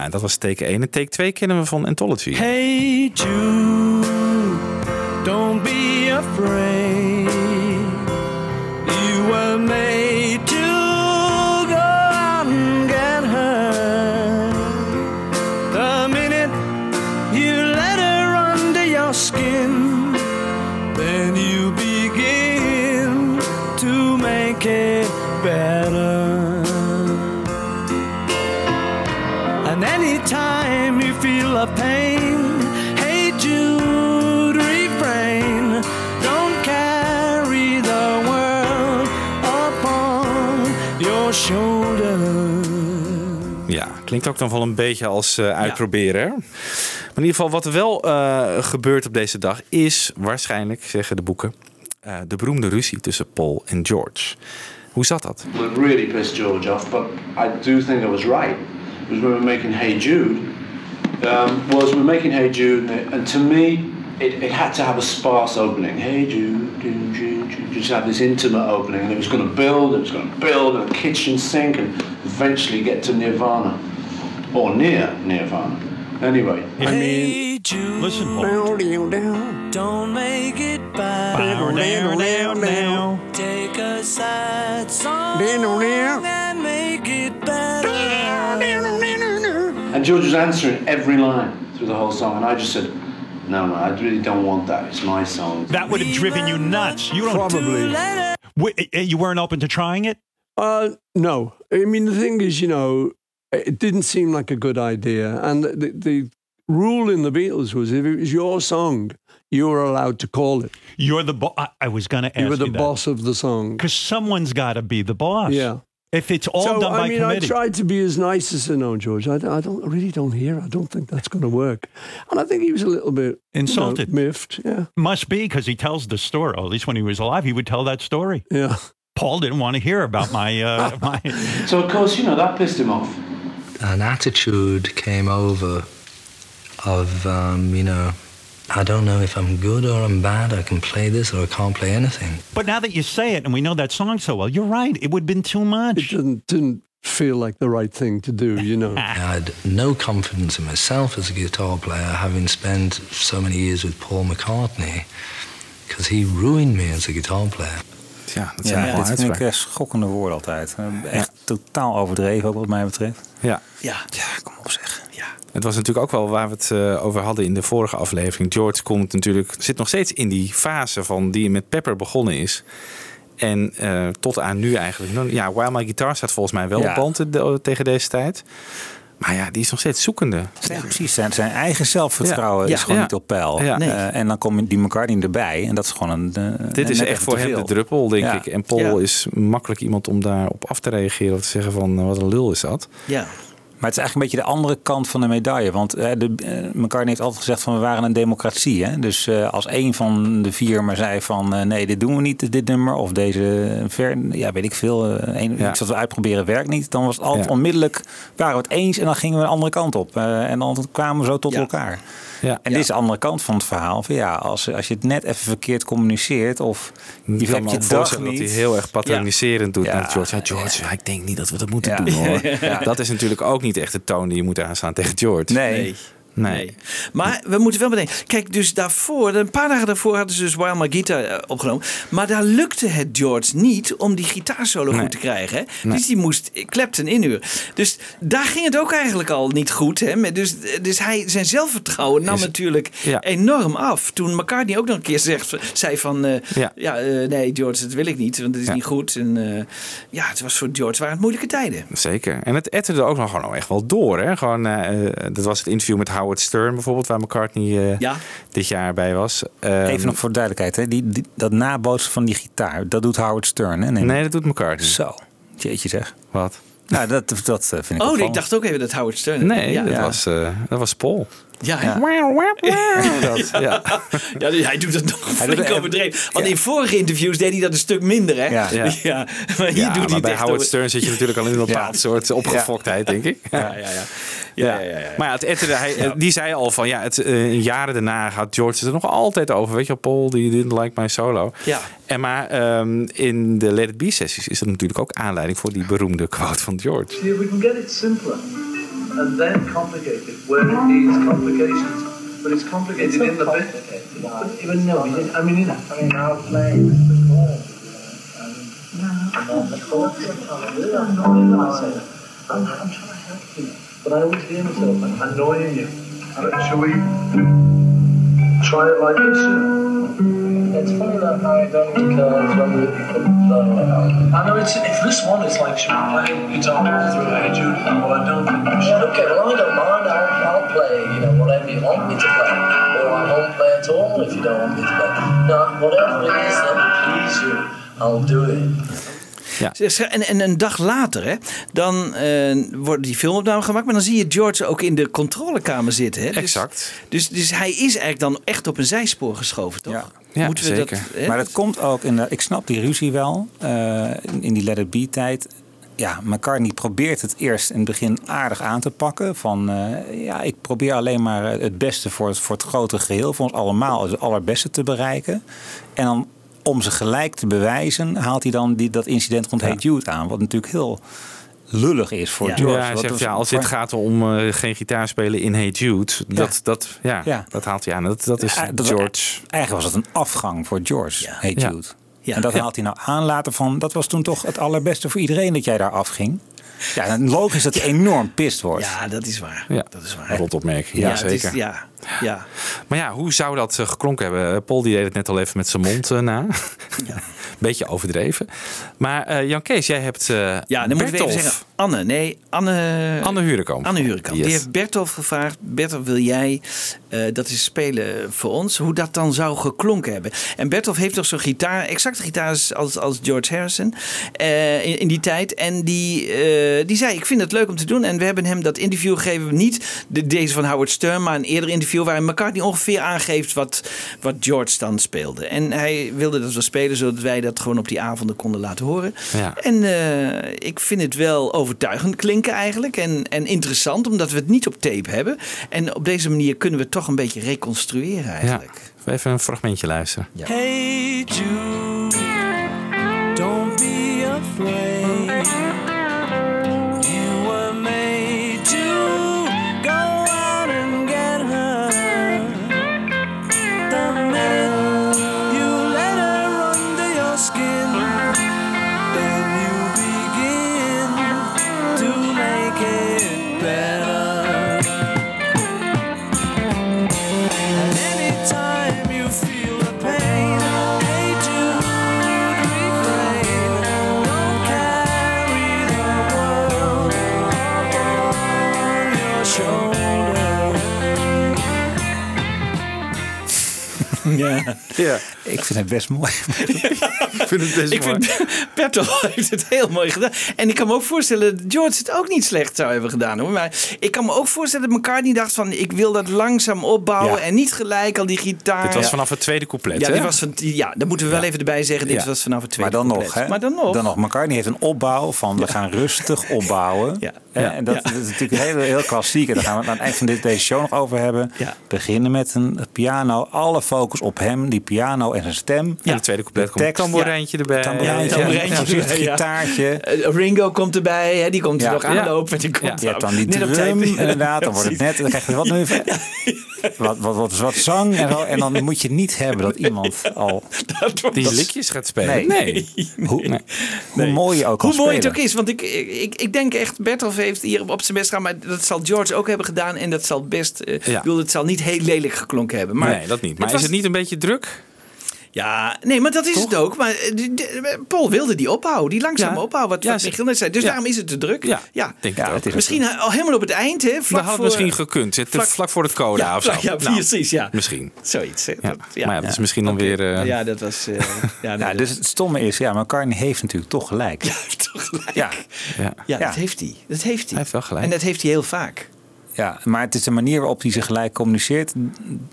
Ja, dat was take 1. En take 2 kennen we van Anthology. Hey Jude, don't be afraid. A pain, hey Jude, refrain. Don't carry the world upon your shoulders. Ja, klinkt ook dan wel een beetje als eh, uitproberen. hè? Maar in ieder geval, wat er wel eh, gebeurt op deze dag is waarschijnlijk, zeggen de boeken, eh, de beroemde ruzie tussen Paul en George. Hoe zat dat? What really pissed George off, but I do think I was right, was when we were making Hey Jude, um, was we're making Hey Jude, and, and to me, it, it had to have a sparse opening. Hey Jude, Jude, Jude, Jude, just have this intimate opening, and it was going to build, and it was going to build, and a kitchen sink, and eventually get to Nirvana, or near Nirvana. Anyway, Hey Jude. Listen, Paul. Don't make it bad. Down, down, down, down. Take a sad song and make it better. And George was answering every line through the whole song, and I just said, "No, no, I really don't want that. It's my song." That would have driven you nuts. You don't Probably. Wait, eh, you weren't open to trying it. Uh, no. I mean, the thing is, you know, it didn't seem like a good idea. And the, the rule in the Beatles was if it was your song, you were allowed to call it. You're the boss. I, I was going to ask You were you the boss of the song. Because someone's got to be the boss. Yeah. If it's all so, done by I mean, committee. I tried to be as nice as I know, George. I, I don't, I really don't hear. I don't think that's going to work. And I think he was a little bit you know, Insulted. miffed. Yeah. Must be because he tells the story. Or at least when he was alive, he would tell that story. Yeah. Paul didn't want to hear about my uh, (laughs) my. So of course, you know that pissed him off. an attitude came over of, um, you know, I don't know if I'm good or I'm bad. I can play this or I can't play anything. But now that you say it, and we know that song so well, you're right. It would have been too much. It didn't, didn't feel like the right thing to do, you know. (laughs) I had no confidence in myself as a guitar player, having spent so many years with Paul McCartney, because he ruined me as a guitar player. Ja, dat Ja, dit vind ik schokkende woorden altijd. Echt totaal overdreven, ook wat mij betreft. Ja. Ja. ja, kom op zeg. Het was natuurlijk ook wel waar we het eh, over hadden in de vorige aflevering. George komt natuurlijk, zit nog steeds in die fase van die met Pepper begonnen is. En eh, tot aan nu eigenlijk. Nou, Ja, While My Guitar staat volgens mij wel Ja. op band eh, tegen deze tijd. Maar ja, die is nog steeds zoekende. Ja, precies. Zijn, zijn eigen zelfvertrouwen Ja. is gewoon Ja. niet op peil. Ja. Nee. En dan komt die McCartney erbij. En dat is gewoon een. Dit is net echt voor hem de druppel, denk Ja. ik. En Paul Ja. is makkelijk iemand om daarop af te reageren. Of te zeggen van, wat een lul is dat. Ja. Maar het is eigenlijk een beetje de andere kant van de medaille. Want eh, de, McCartney heeft altijd gezegd van we waren een democratie. Hè? Dus eh, als één van de vier maar zei van eh, nee, dit doen we niet, dit nummer. Of deze ver, ja, weet ik veel. een, Iets wat we uitproberen werkt niet. Dan was het altijd Ja. onmiddellijk, waren we het eens en dan gingen we de andere kant op. Eh, en dan kwamen we zo tot elkaar. Ja. En dit is de andere kant van het verhaal. Van ja, als, als je het net even verkeerd communiceert of je Ik hebt je dag niet. dat hij heel erg patroniserend doet Ja. naar George. Ja, George, ja, ik denk niet dat we dat moeten Ja. doen hoor. (laughs) Ja. Dat is natuurlijk ook niet echt de toon die je moet aanslaan tegen George. Nee. Nee. Maar we moeten wel bedenken. Kijk, dus daarvoor, een paar dagen daarvoor hadden ze dus While My Guitar eh, opgenomen. Maar daar lukte het George niet om die gitaarsolo Nee. goed te krijgen. Hè? Nee. Dus die moest Clapton inhuren. Dus daar ging het ook eigenlijk al niet goed. Hè? Dus, dus hij, zijn zelfvertrouwen nam Is- natuurlijk Ja. enorm af. Toen McCartney ook nog een keer zegt, zei van... eh, Ja. ja, eh, nee George, dat wil ik niet. Want het is Ja. niet goed. En eh, ja, het was voor George waren het moeilijke tijden. Zeker. En het etterde ook nog gewoon echt wel door. Hè? Gewoon, eh, eh, dat was het interview met Howard Stern bijvoorbeeld, waar McCartney eh, Ja. dit jaar bij was. Ehm, Even nog voor duidelijkheid, hè? Die, die- dat nabootsen van die gitaar, dat doet Howard Stern. Hè? Nee, dat doet McCartney. Zo, jeetje zeg. Wat? Nou, dat, dat eh, vind ik Oh, ik dacht ook even dat Howard Stern... Nee, ja, dat. Was, eh, dat was Paul. Ja, hè? (laughs) Dat, ja. Ja, dus hij doet het nog Hij flink doet het- overdreven. Want in vorige interviews deed hij dat een stuk minder, hè? Ja. Ja. maar hier Ja, doet hij bij Howard over- Stern zit je natuurlijk al in een bepaald soort opgefoktheid, denk ik. Ja, ja, ja. Ja, ja, ja, ja. Maar ja, het etterde, hij, die zei al van ja, het, eh, jaren daarna gaat George het er nog altijd over. Weet je, Paul, die didn't like my solo. Ja. En maar ehm, in de Let It Be sessies is dat natuurlijk ook aanleiding voor die beroemde quote van George. We can get it simpler and then complicate mm-hmm. it where it needs complications. But it's complicated in the bit. But even no, didn't- I mean, you know. I mean, I'll play with the chord. I'm I'm trying to help you, but I always hear myself annoying you. Shall we try it like this? It's funny that I don't because when we I know it's if this one is like should we play guitar all through Hey Jude? Well, I don't think we should. Okay, well I don't mind. I'll, I'll play you know whatever you want me to play, or I won't play at all if you don't want me to play. No, whatever it is that will please you, I'll do it. En, en een dag later, hè, dan eh, wordt die filmopname gemaakt. Maar dan zie je George ook in de controlekamer zitten. Hè? Dus- Exact. Dus, dus hij is eigenlijk dan echt op een zijspoor geschoven, toch? Ja, Moeten we zeker. Dat, hè? maar dat komt ook in de, ik snap die ruzie wel eh, in, die Let It Be tijd. Ja, McCartney probeert het eerst in het begin aardig aan te pakken. Van eh, ja, ik probeer alleen maar het beste voor het, voor het grotere geheel, voor ons allemaal het allerbeste te bereiken. En dan om ze gelijk te bewijzen, haalt hij dan die, dat incident rond Hey Jude aan. Wat natuurlijk heel lullig is voor Ja, George. hij Wat zegt, was- ja, als het gaat om eh, geen gitaar spelen in Hey Jude, dat, dat, ja, Ja. dat haalt hij aan. Dat, dat is Ja, dat- George. Eigenlijk was het een afgang voor George, Hey Ja. Jude. Ja. En dat Ja. haalt hij nou aan later van, dat was toen toch het allerbeste voor iedereen dat jij daar afging. Ja, en logisch dat hij enorm pist wordt. Ja, dat is waar. Ja, dat is waar. rotopmerking. Ja, Ja, het is- zeker. ja, ja. Maar ja, hoe zou dat eh, geklonken hebben? Eh, Paul die deed het net al even met zijn mond eh, na. (laughs) Beetje overdreven. Maar eh, Jan Kees, jij hebt eh Ja, dan moeten we even Bertolf. zeggen. Anne, nee, Anne... Anne Hurenkamp. Anne Hurenkamp. Yes. Die heeft Bertolf gevraagd. Bertolf, wil jij eh, dat eens spelen voor ons? Hoe dat dan zou geklonken hebben. En Bertolf heeft toch zo'n gitaar, exacte gitaar als, als, als George Harrison eh, in, in die tijd. En die, eh, die zei, ik vind het leuk om te doen. En we hebben hem dat interview gegeven. Niet de, deze van Howard Stern, maar een eerder interview... waarin McCartney ongeveer aangeeft wat, wat George dan speelde. En hij wilde dat we spelen, zodat wij dat gewoon op die avonden konden laten horen. Ja. En eh, ik vind het wel overtuigend klinken eigenlijk. En, en interessant, omdat we het niet op tape hebben. En op deze manier kunnen we het toch een beetje reconstrueren eigenlijk. Ja, even een fragmentje luisteren. Hey Jude, don't be afraid. Ja. ja. Ik vind het best mooi. ik vind het best Ik vind Bertolf (laughs) heeft het heel mooi gedaan. En ik kan me ook voorstellen dat George het ook niet slecht zou hebben gedaan. Hoor. Maar ik kan me ook voorstellen dat McCartney dacht van... ik wil dat langzaam opbouwen Ja. en niet gelijk al die gitaar. Dit was vanaf het tweede couplet, Ja, hè? dit was van, ja, dat moeten we wel even erbij zeggen. Dit Ja. was vanaf het Maar tweede dan nog, couplet. hè? Maar dan nog. Dan nog. McCartney heeft een opbouw van we gaan rustig opbouwen. Ja. Ja. En dat, Ja. dat is natuurlijk heel, heel klassiek. En daar gaan we het aan het eind van dit, deze show nog over hebben. Beginnen met een piano. Alle focus op hem. Die piano en zijn stem. Ja, de tweede couplet komt een tamboerijntje erbij. Tamboerijntje. Ja, Ja, ja. gitaartje. Eh, Ringo komt erbij, hè, die komt er Ja. nog Ja. aanlopen. Die komt Je hebt dan die drum, inderdaad. Dan wordt het net, dan krijg je wat nu (laughs) wat, wat, wat, wat zang en, zo. en dan moet je niet hebben dat iemand al Die likjes gaat spelen. Nee. Nee. Hoe, hoe mooi je ook Hoe mooi het ook is, want ik, ik, ik denk echt, Bertolf heeft hier op zijn best gedaan, maar dat zal George ook hebben gedaan en dat zal best, ik bedoel, het zal niet heel lelijk geklonken hebben. Maar nee, dat niet. Maar het is was- het niet een beetje druk? Ja, nee, maar dat is het ook. Maar eh, de- de- Paul wilde die opbouw, die langzame Ja. opbouw, wat, Ja, wat ze- Michiel net zei. Dus Ja. daarom is het te druk. Ja, ja. denk ik ook. Misschien al helemaal op het eind, hè? Dat Vlak had voor, misschien gekund. Het- vlak- vlak, voor de coda Ja, of zo. ja, Nou, precies, ja. Misschien. Zoiets. Hè? Ja. Dat- Maar ja, dat is misschien dan weer... eh, Ja, dat was... eh, (laughs) ja, nee, Ja, dus het stomme is, ja, McCartney heeft natuurlijk toch gelijk. Ja, (laughs) toch gelijk. Ja, ja. Ja, dat heeft hij. Dat heeft hij. Hij heeft wel gelijk. En dat heeft hij heel vaak. Ja, maar het is de manier waarop hij zich gelijk communiceert.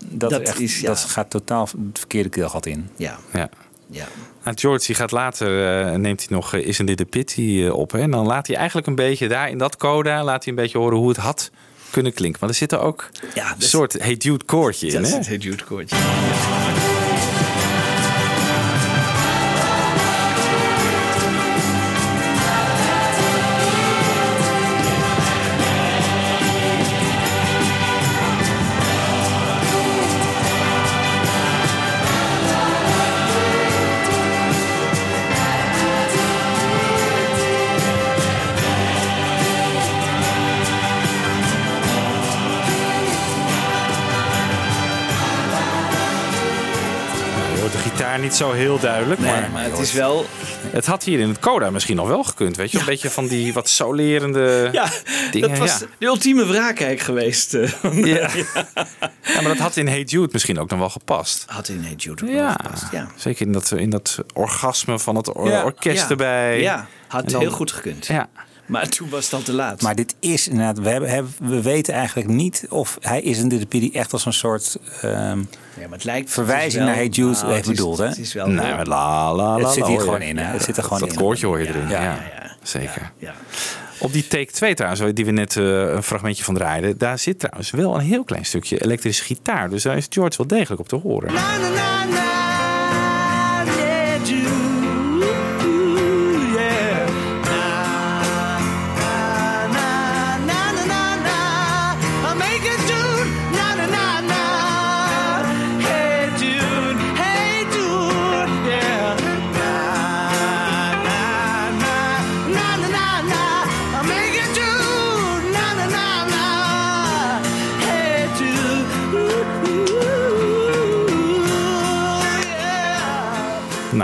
Dat, Dat echt, is, ja. dat gaat totaal het verkeerde keelgat in. Ja. Ja. Ja. Nou, George die gaat later, eh, neemt hij nog eh, Isn't Dit a Pity eh, op. Hè? En dan laat hij eigenlijk een beetje daar in dat coda, laat hij een beetje horen hoe het had kunnen klinken. Maar er zit er ook Ja, een soort Hey Jude koortje in. Dat is Hè? het Hey Jude koortje. Niet zo heel duidelijk. Nee, maar, het is wel... Het had hier in het coda misschien nog wel gekund. Weet je? Een beetje van die wat solerende (laughs) Ja, dingen. dat was ja. de ultieme wraak eigenlijk geweest. eh. Ja. (laughs) Ja, maar dat had in Hey Jude misschien ook nog wel gepast. Had in Hey Jude ook wel gepast, ja. zeker in dat, in dat orgasme van het or- orkest erbij. Ja, had heel goed gekund. Ja. Maar toen was het al te laat. Maar dit is inderdaad, we, hebben, hebben- we weten eigenlijk niet of hij is in dit PD echt als een soort ehm, ja, maar het lijkt, verwijzing het is wel- naar Hey Jude Nou, heeft het is- bedoeld. Hè? Het is wel Nee, maar la la la. Het zit hier gewoon in, hè? Het zit er gewoon dat in. koortje hoor je erin. Ja, Ja, ja, zeker. ja. Op die take 2 trouwens, die we net eh, een fragmentje van draaiden, daar zit trouwens wel een heel klein stukje elektrische gitaar. Dus daar is George wel degelijk op te horen. Na,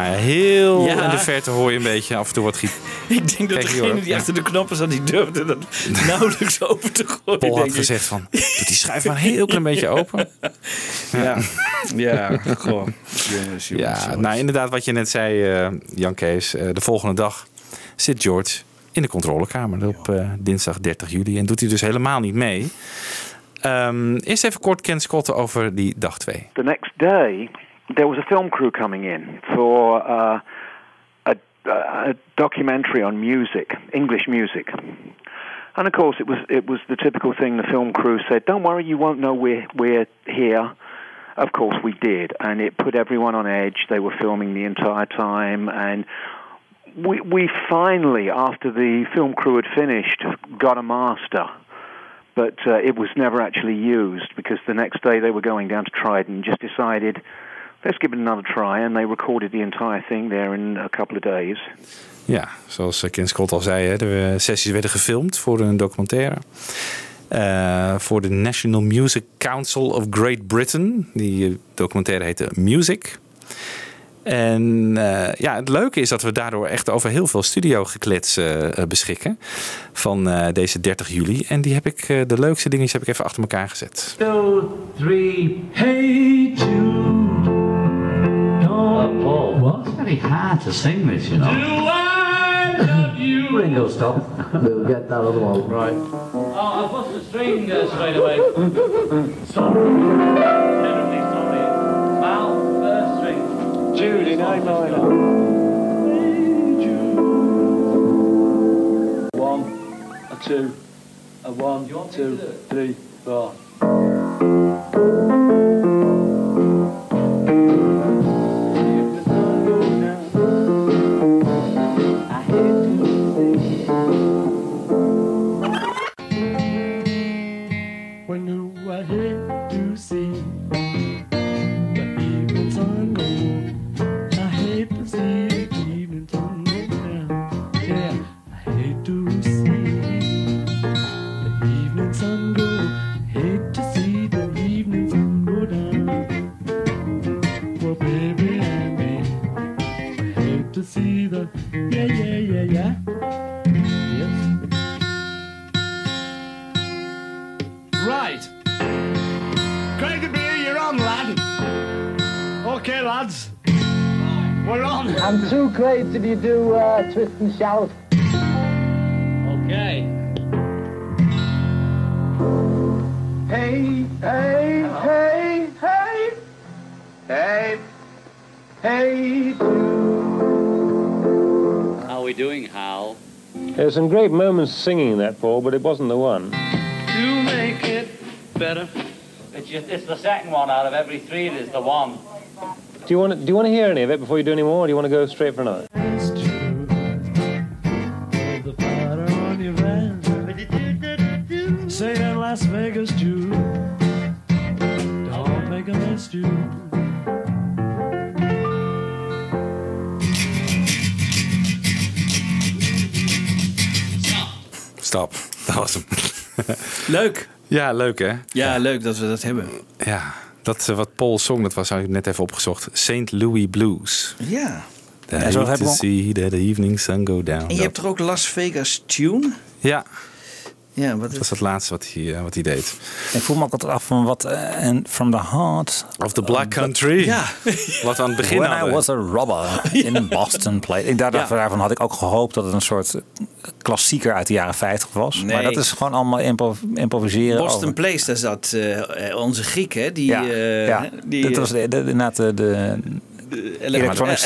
Ja, heel Ja. in de verte hoor je een beetje af en toe wat giet. (laughs) Ik denk dat Kijk degene die achter de knoppen zat, die durfde dat (laughs) nauwelijks open te gooien. Paul had gezegd van, doe die schuif maar een heel klein beetje open. (laughs) Ja, ja. Jongens, jongens, Ja, nou inderdaad wat je net zei, eh, Jan Kees. eh, de volgende dag zit George in de controlekamer op eh, dinsdag 30 juli. En doet hij dus helemaal niet mee. Ehm, eerst even kort Ken Scott over die dag 2. The next day, there was a film crew coming in for uh, a, a documentary on music, English music. And of course, it was it was the typical thing. The film crew said, "Don't worry, you won't know we're we're here." Of course, we did, and it put everyone on edge. They were filming the entire time, and we we finally, after the film crew had finished, got a master but uh, it was never actually used because the next day they were going down to Trident and just decided, let's give it another try. And they recorded the entire thing there in a couple of days. Ja, zoals eh, Ken Scott al zei, hè, de eh, sessies werden gefilmd voor een documentaire. Eh, voor de National Music Council of Great Britain. Die documentaire heette Music. En eh, ja, het leuke is dat we daardoor echt over heel veel studiogeklets eh, beschikken. Van eh, deze 30 juli. En die heb ik, eh, de leukste dingetjes heb ik even achter elkaar gezet. Two, three. Hey Jude. Oh, Paul. What? It's very hard to sing this, you know. Do I love you? (laughs) Ringo, stop. we'll get that other one. Right. Oh, I bust the string uh, straight away. sorry. Terribly sorry. Val, first string. Jude in A minor. One, a two, a one, two, three, four. You do uh, twist and shout. Okay. Hey, hey, hey, hey, hey, hey. How are we doing, Hal? There's some great moments singing that, Paul, but it wasn't the one. To make it better. It's, just, it's the second one out of every three. It is the one. Do you want to, do you want to hear any of it before you do any more, or do you want to go straight for another? Las Vegas Jew. Don't make a mess, Jew. Stop, dat was hem. Leuk. Ja, leuk hè? Ja, leuk dat we dat hebben. Ja, dat eh, wat Paul zong, dat was ik net even opgezocht. St. Louis Blues. Ja. The Ja, zo to see that evening sun go down. En je Dat- hebt er ook Las Vegas Tune. Ja. Ja, wat Dat was het laatste wat hij, eh, wat hij deed. Ik voel me ook altijd af van wat... En from the heart... Of the Black Country. Ja. (laughs) Wat aan het begin When hadden. I was a robber (laughs) in Boston Play. Ik, daar, Ja. Daarvan had ik ook gehoopt dat het een soort klassieker uit de jaren 50 was. Nee. Maar dat is gewoon allemaal improv- improviseren. Boston over- Place, daar zat eh, onze Griek, hè? Die, Ja, ja. die, dat was de, de, inderdaad de, de.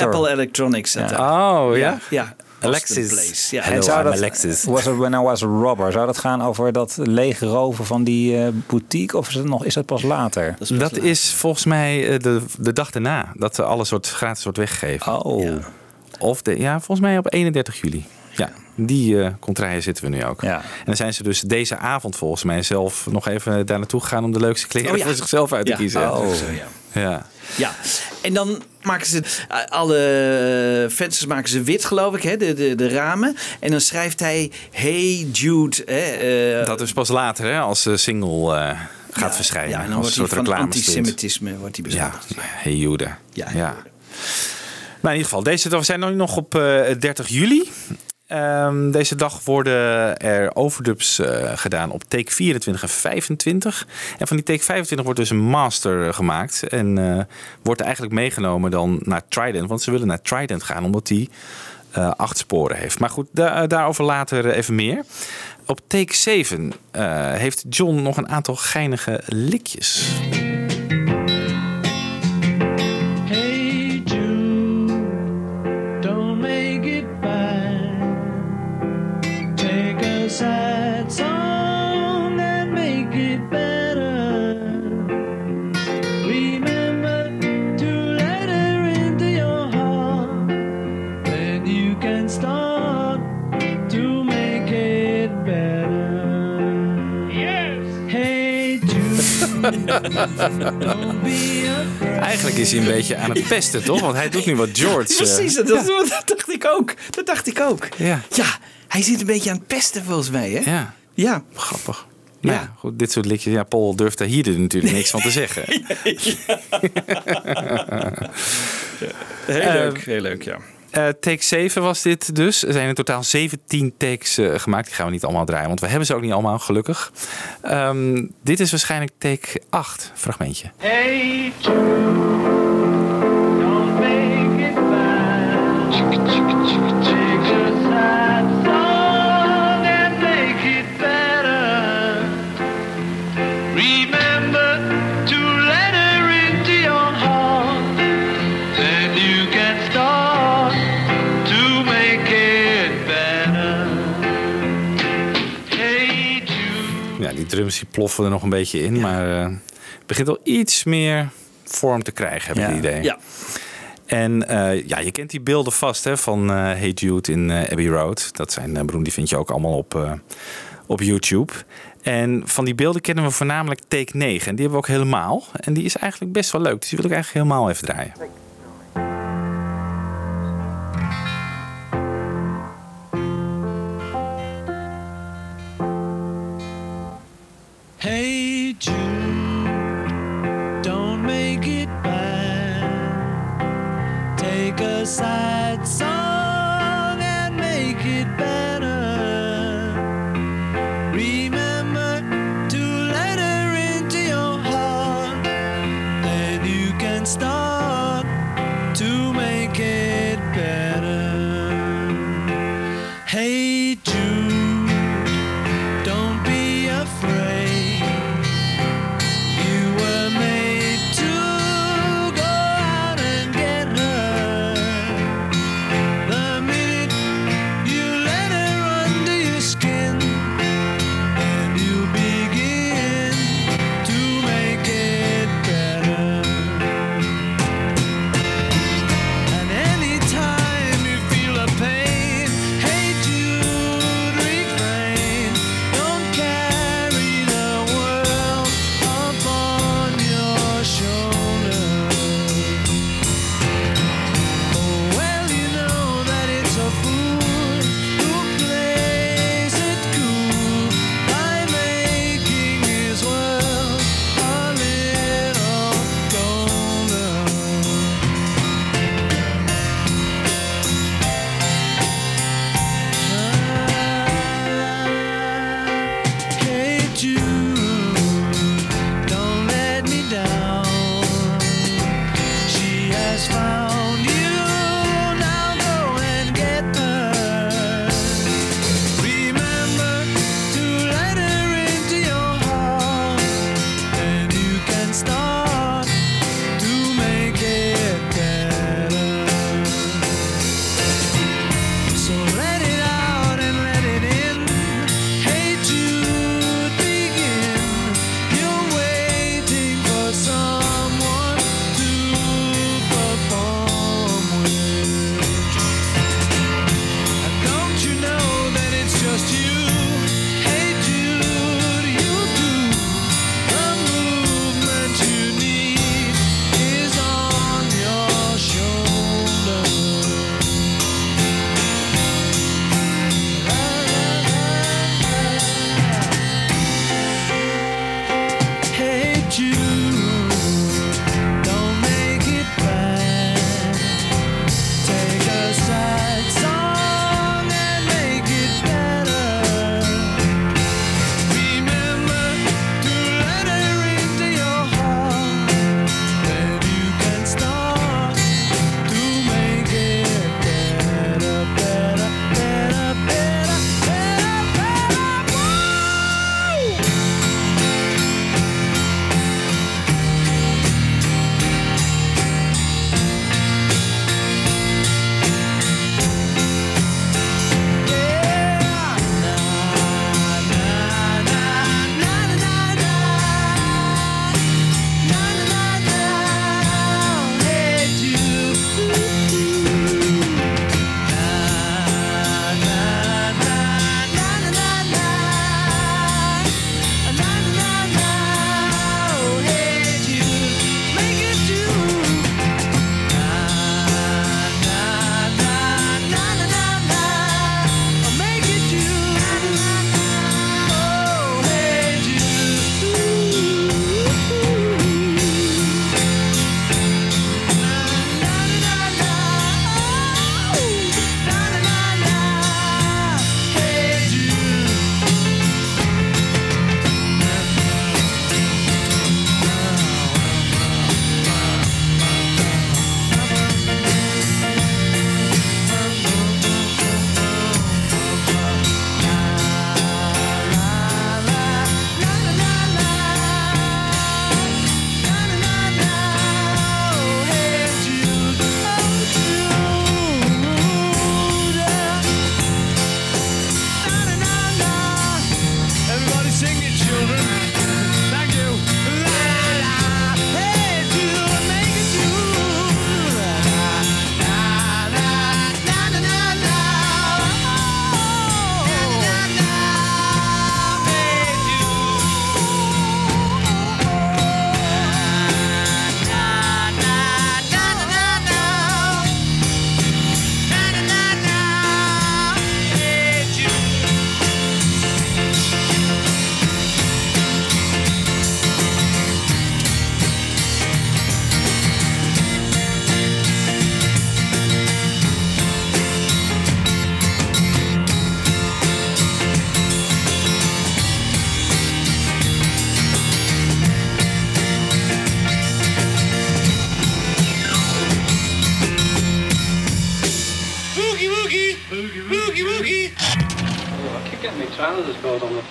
Apple Electronics Ja. Oh, ja? Ja. Alexis. Place. Ja. en zou dat, Was it when I was a robber? Zou dat gaan over dat lege roven van die eh, boutique? Of is het, nog, is dat pas later? Dat is volgens mij eh, de, de dag daarna. Dat alles wordt gratis wordt weggegeven. Oh. Of de, ja, volgens mij op 31 juli. Ja. die eh contraien zitten we nu ook. Ja. En dan zijn ze dus deze avond volgens mij zelf nog even daar naartoe gegaan om de leukste kleren Oh ja. voor zichzelf uit te Ja. kiezen. Oh. Zo, ja. ja. Ja, en dan maken ze eh, alle vensters maken ze wit, geloof ik, hè, de, de, de ramen. En dan schrijft hij Hey Jude. Hè, eh, Dat is pas later hè, als de single eh, gaat verschijnen. ja, en dan als wordt hij van antisemitisme wordt hij Ja, beschuldigd. hey Jude. Ja, ja. Maar in ieder geval, deze, we zijn nu nog op eh 30 juli. Ehm, deze dag worden er overdubs eh, gedaan op take 24 en 25. En van die take 25 wordt dus een master gemaakt. En eh, wordt eigenlijk meegenomen dan naar Trident. Want ze willen naar Trident gaan, omdat die eh, acht sporen heeft. Maar goed, da- daarover later even meer. Op take 7 eh, heeft John nog een aantal geinige likjes. (laughs) Eigenlijk is hij een beetje aan het pesten, toch? Want hij doet nu wat George. (laughs) eh, Precies, dat, dat dacht ik ook. Dat dacht ik ook. Ja. Ja, hij zit een beetje aan het pesten volgens mij, hè? Ja. Ja. Grappig. Ja. ja, goed, dit soort liedjes. Ja, Paul durft daar hier natuurlijk niks van te (laughs) zeggen. Heel Eh, leuk, heel leuk, ja. Eh, take 7 was dit dus. Er zijn in totaal 17 takes eh, gemaakt. Die gaan we niet allemaal draaien, want we hebben ze ook niet allemaal, gelukkig. Ehm, dit is waarschijnlijk take 8, fragmentje. Hey don't make it bad. Drums die ploffen er nog een beetje in, maar eh, het begint al iets meer vorm te krijgen, heb ik Ja. het idee. Ja. En eh, ja, je kent die beelden vast hè, van eh Hey Jude in Abbey Road. Dat zijn beroemd, die vind je ook allemaal op, eh, op YouTube. En van die beelden kennen we voornamelijk take 9. En die hebben we ook helemaal. En die is eigenlijk best wel leuk. Dus die wil ik eigenlijk helemaal even draaien. A sad song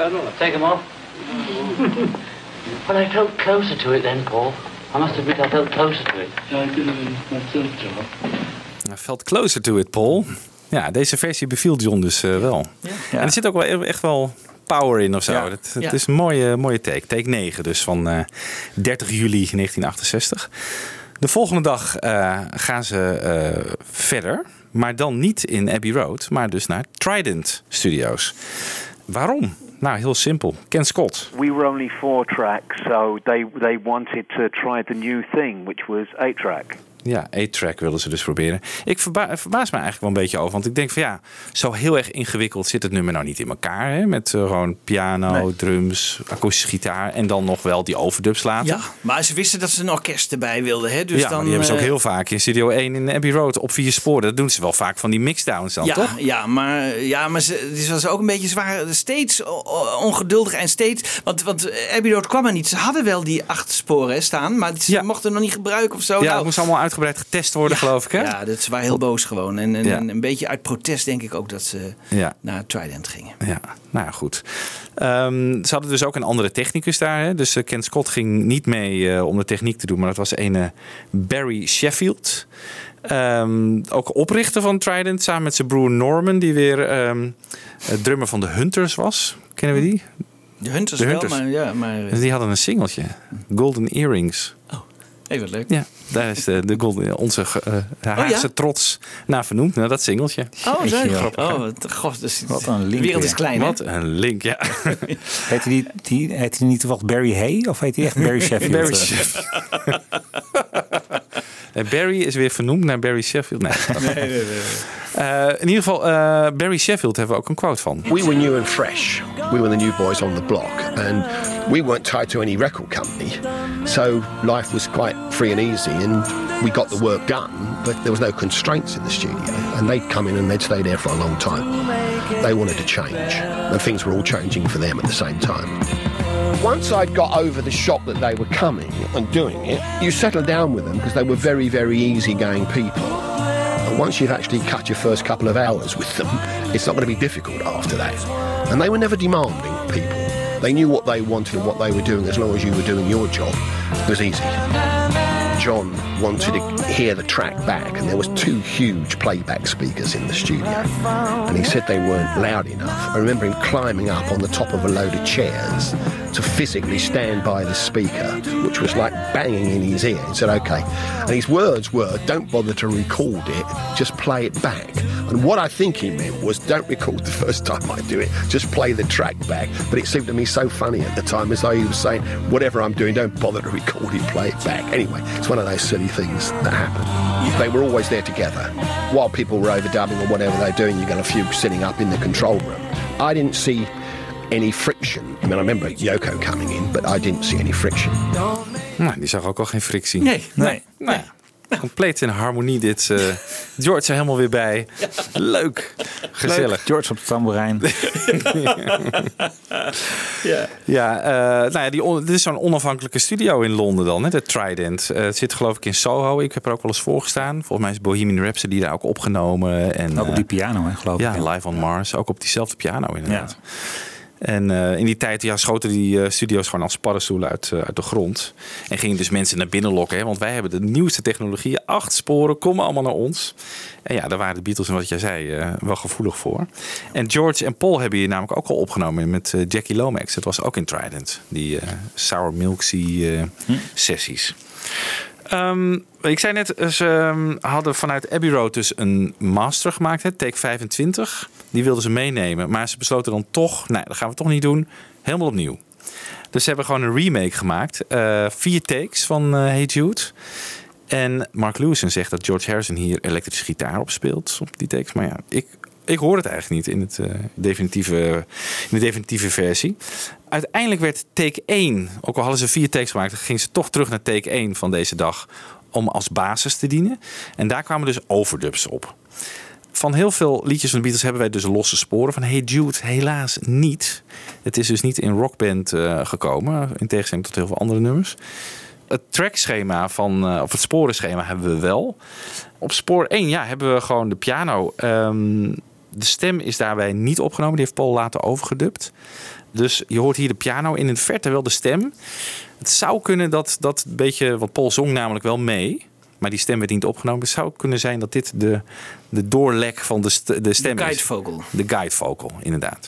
pedal. Take them off. well, I felt closer to it then, Paul. I must admit I felt closer to it. Ja, ik wil hem myself, John. Hij felt closer to it, Paul. Ja, deze versie beviel John dus eh, wel. En er zit ook wel echt wel power in of zo. Ja. Ja. is een mooie, mooie take. Take 9 dus van eh, 30 juli 1968. De volgende dag eh, gaan ze eh, verder. Maar dan niet in Abbey Road, maar dus naar Trident Studios. Waarom? Nou, heel simpel. Ken Scott. We were only four tracks, so they they wanted to try the new thing, which was eight track. Ja, A-track wilden ze dus proberen. Ik verba verbaas me eigenlijk wel een beetje over. Want ik denk van ja, zo heel erg ingewikkeld zit het nummer nou niet in elkaar. Hè? Met eh, gewoon piano, drums, akoestische gitaar. En dan nog wel die overdubs laten. Ja, maar ze wisten dat ze een orkest erbij wilden. Hè? Dus ja, dan, die hebben ze ook eh, heel vaak in Studio 1 in Abbey Road op vier sporen. Dat doen ze wel vaak van die mixdowns dan, ja, toch? Ja, maar, ja, maar ze, het was ook een beetje zwaar. Steeds ongeduldig en steeds... Want, want Abbey Road kwam er niet. Ze hadden wel die acht sporen hè, staan. Maar ze mochten nog niet gebruiken of zo. Ja, Nou, dat moest allemaal uitgebreid getest worden, geloof ik. Hè? Ja, dat ze waren heel boos gewoon. En, en, Ja. en een beetje uit protest denk ik ook dat ze Ja. naar Trident gingen. Ja, nou ja, goed. Ehm, ze hadden dus ook een andere technicus daar. Hè? Dus eh, Ken Scott ging niet mee eh, om de techniek te doen. Maar dat was een Barry Sheffield. Ehm, ook oprichter van Trident. Samen met zijn broer Norman. Die weer eh, drummer van de Hunters was. Kennen we die? De Hunters, De wel, Hunters. maar... Ja, maar Dus die hadden een singeltje. Golden Earrings. Even leuk. Ja, daar is de, de Golden, onze eh Haagse trots naar vernoemd. Nou, dat singeltje. Oh, leuk. grappig? Oh, wat, god, dus Wat een link de wereld is klein, hè? Wat een link, ja. (laughs) Heet hij, die, die, heet hij niet toevallig Barry Hay? Of heet hij echt Barry Sheffield? Barry Eh, Sheffield. Nee, (laughs) Barry is weer vernoemd naar Barry Sheffield. Nee, Eh, in ieder geval, eh, Barry Sheffield hebben we ook een quote van. We were new and fresh. We were the new boys on the block, and we weren't tied to any record company. So life was quite free and easy, and we got the work done, but there was no constraints in the studio. And they'd come in and they'd stay there for a long time. They wanted to change, and things were all changing for them at the same time. Once I'd got over the shock that they were coming and doing it, you settle down with them because they were very, very easygoing people. And once you've actually cut your first couple of hours with them, it's not going to be difficult after that. And they were never demanding people. They knew what they wanted and what they were doing as long as you were doing your job. It was easy. John wanted to hear the track back, and there was two huge playback speakers in the studio. And he said they weren't loud enough. I remember him climbing up on the top of a load of chairs to physically stand by the speaker, which was like banging in his ear. He said, okay. And his words were, don't bother to record it, just play it back. And what I think he meant was, don't record the first time I do it, just play the track back. But it seemed to me so funny at the time, as though he was saying, whatever I'm doing, don't bother to record it, play it back. Anyway, it's one of those silly things that happen. They were always there together. While people were overdubbing or whatever they're doing, you got a few sitting up in the control room. I didn't see any friction. I mean, I remember Yoko coming in, but I didn't see any friction. Nou, die zag ook al geen frictie. Nee, nee. Nou ja, compleet in harmonie dit. eh, (laughs) George er helemaal weer bij. Leuk. Gezellig. Leuk. George op de tamboerijn. (laughs) Ja. Ja, eh, nou ja, die dit is zo'n onafhankelijke studio in Londen dan, hè, de Trident. Eh, het zit geloof ik in Soho. Ik heb er ook wel eens voor gestaan. Volgens mij is Bohemian Rhapsody daar ook opgenomen. En, Ook op die piano, hè, geloof ik. Ja, Live on Mars. Ook op diezelfde piano inderdaad. En eh, in die tijd ja, schoten die eh, studio's gewoon als paddenstoelen uit, eh, uit de grond. En gingen dus mensen naar binnen lokken. Hè, want wij hebben de nieuwste technologieën. Acht sporen, komen allemaal naar ons. En ja, daar waren de Beatles en wat jij zei wel gevoelig voor. En George en Paul hebben hier namelijk ook al opgenomen met Jackie Lomax. Dat was ook in Trident. Die Sour Milksy eh, sessies. Ehm, ik zei net, ze ehm, hadden vanuit Abbey Road dus een master gemaakt, hè, take 25. Die wilden ze meenemen, maar ze besloten dan toch, nee, dat gaan we toch niet doen, helemaal opnieuw. Dus ze hebben gewoon een remake gemaakt. eh, vier takes van eh Hey Jude. En Mark Lewison zegt dat George Harrison hier elektrische gitaar op speelt op die takes. Maar ja, ik, ik hoor het eigenlijk niet in, het, eh, definitieve, in de definitieve versie. Uiteindelijk werd take 1, ook al hadden ze vier takes gemaakt, gingen ze toch terug naar take 1 van deze dag om als basis te dienen. En daar kwamen dus overdubs op. Van heel veel liedjes van de Beatles hebben wij dus losse sporen. Van Hey Jude helaas niet. Het is dus niet in rockband eh, gekomen. In tegenstelling tot heel veel andere nummers. Het trackschema van, eh, of het sporenschema hebben we wel. Op spoor 1 ja, hebben we gewoon de piano. Ehm, de stem is daarbij niet opgenomen. Die heeft Paul later overgedubt. Dus je hoort hier de piano in het verte wel de stem. Het zou kunnen dat dat beetje, want Paul zong namelijk wel mee, maar die stem werd niet opgenomen. Het zou kunnen zijn dat dit de, de doorlek van de, st- de stem De guide is. vocal. De guide vocal, inderdaad.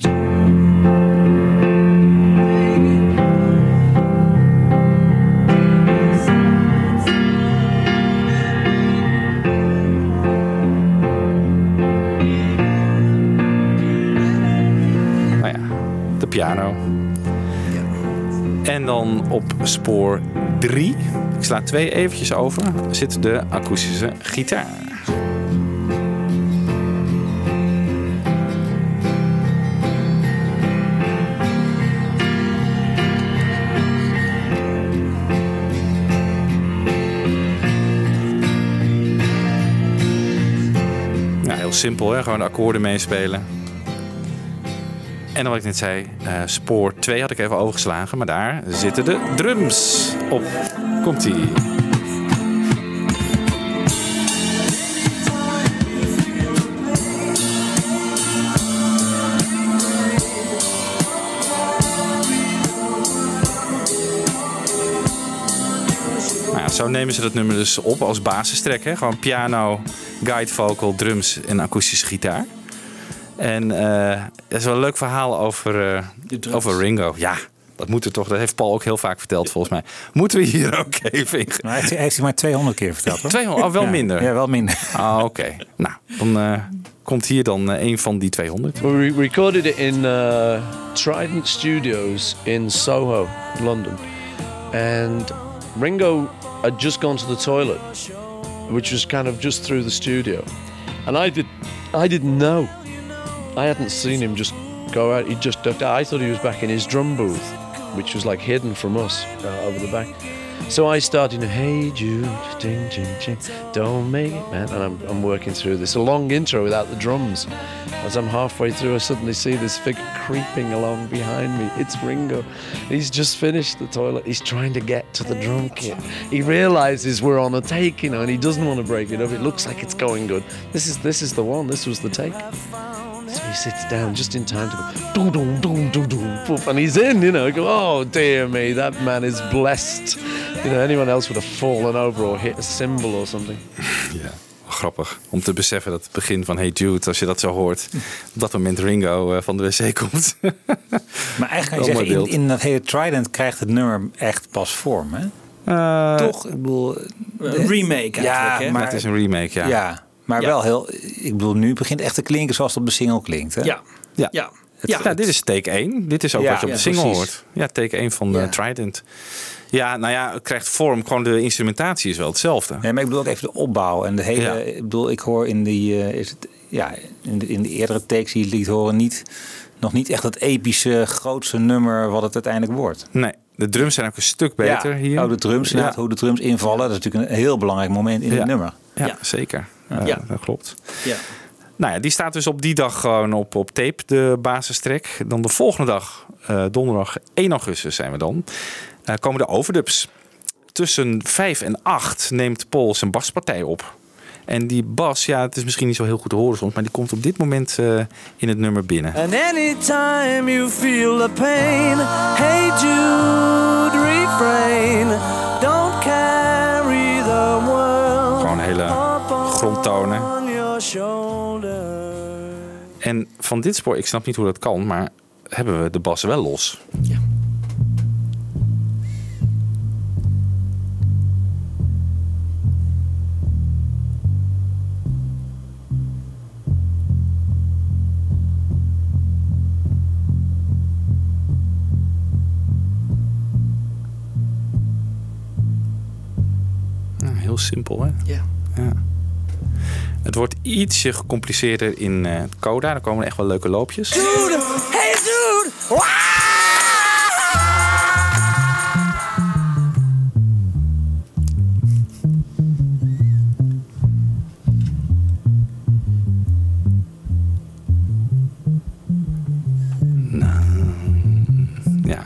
Piano. En dan op spoor 3, ik sla twee eventjes over, zit de akoestische gitaar. Ja, heel simpel, hè? gewoon de akkoorden meespelen. En dan wat ik net zei, eh, spoor 2 had ik even overgeslagen, maar daar zitten de drums op. Komt-ie. Nou zo nemen ze dat nummer dus op als basistrek. Hè? Gewoon piano, guide vocal, drums en akoestische gitaar. En eh dat is wel een leuk verhaal over, eh, over Ringo. Ja, dat moet er toch. Dat heeft Paul ook heel vaak verteld volgens mij. Moeten we hier ook even in... Maar hij heeft, hij heeft hij maar 200 keer verteld. Hoor. 200, oh, wel Ja. minder. Ja, wel minder. Ah, oké. Nou, dan eh, komt hier dan eh, een van die 200. We re- recorded it in uh, Trident Studios in Soho, London. And Ringo had just gone to the toilet, which was kind of just through the studio. And I did, I didn't know. I hadn't seen him just go out. He just ducked out. I thought he was back in his drum booth, which was like hidden from us uh, over the back. So I started, hey Jude, ding, ding, ding, don't make it, man. And I'm, I'm working through this. A long intro without the drums. As I'm halfway through, I suddenly see this figure creeping along behind me. It's Ringo. He's just finished the toilet. He's trying to get to the drum kit. He realizes we're on a take, you know, and he doesn't want to break it up. It looks like it's going good. This is this is the one. This was the take. So he sits down just in time to go, doom, doom, doom, doom, poof, and he's in, you know. Go, oh dear me, that man is blessed. You know, anyone else would have fallen over or hit a cymbal or something. (laughs) Ja. Grappig om te beseffen dat het begin van Hey Jude, als je dat zo hoort, op dat moment Ringo eh, van de wc komt. (laughs) Maar eigenlijk kan je zeggen, in, in dat hele Trident krijgt het nummer echt pas vorm. Hè? Toch? Ik bedoel, Een remake eigenlijk, ja, hè? maar het is een remake, ja. Ja, maar Ja. wel heel. Ik bedoel, nu begint het echt te klinken zoals het op de single klinkt. Hè? Ja. Ja. Ja. Het- ja, dit is take 1. Dit is ook Ja, wat je op de single precies. hoort. Ja, take 1 van de Ja. Trident. Ja, nou ja, het krijgt vorm. Gewoon de instrumentatie is wel hetzelfde. Nee, maar ik bedoel ook even de opbouw en de hele. Ja. Ik bedoel, ik hoor in die. eh, is het, ja, in de, in de eerdere takes die je liet horen niet. Nog niet echt het epische, grootste nummer wat het uiteindelijk wordt. Nee, de drums zijn ook een stuk beter ja, hier. Ook de drums, Ja. inderdaad, hoe de drums invallen. Dat is natuurlijk een heel belangrijk moment in Ja. het nummer. Ja, Ja. zeker. Ja. Dat klopt. Ja. Nou ja, die staat dus op die dag gewoon op, op tape, de basistrek. Dan de volgende dag, eh, donderdag 1 augustus zijn we dan, eh, komen de overdubs. Tussen 5 en 8 neemt Paul zijn baspartij op. En die bas, ja, het is misschien niet zo heel goed te horen soms, maar die komt op dit moment eh, in het nummer binnen. And anytime you feel the pain, hey Jude, refrain. Don't Gewoon hele grondtonen. En van dit spoor, ik snap niet hoe dat kan, maar hebben we de bas wel los. Nou, heel simpel, hè? Ja. Ja. Het wordt ietsje gecompliceerder in eh, het coda. Er komen echt wel leuke loopjes. Jude, hey Jude. Ja,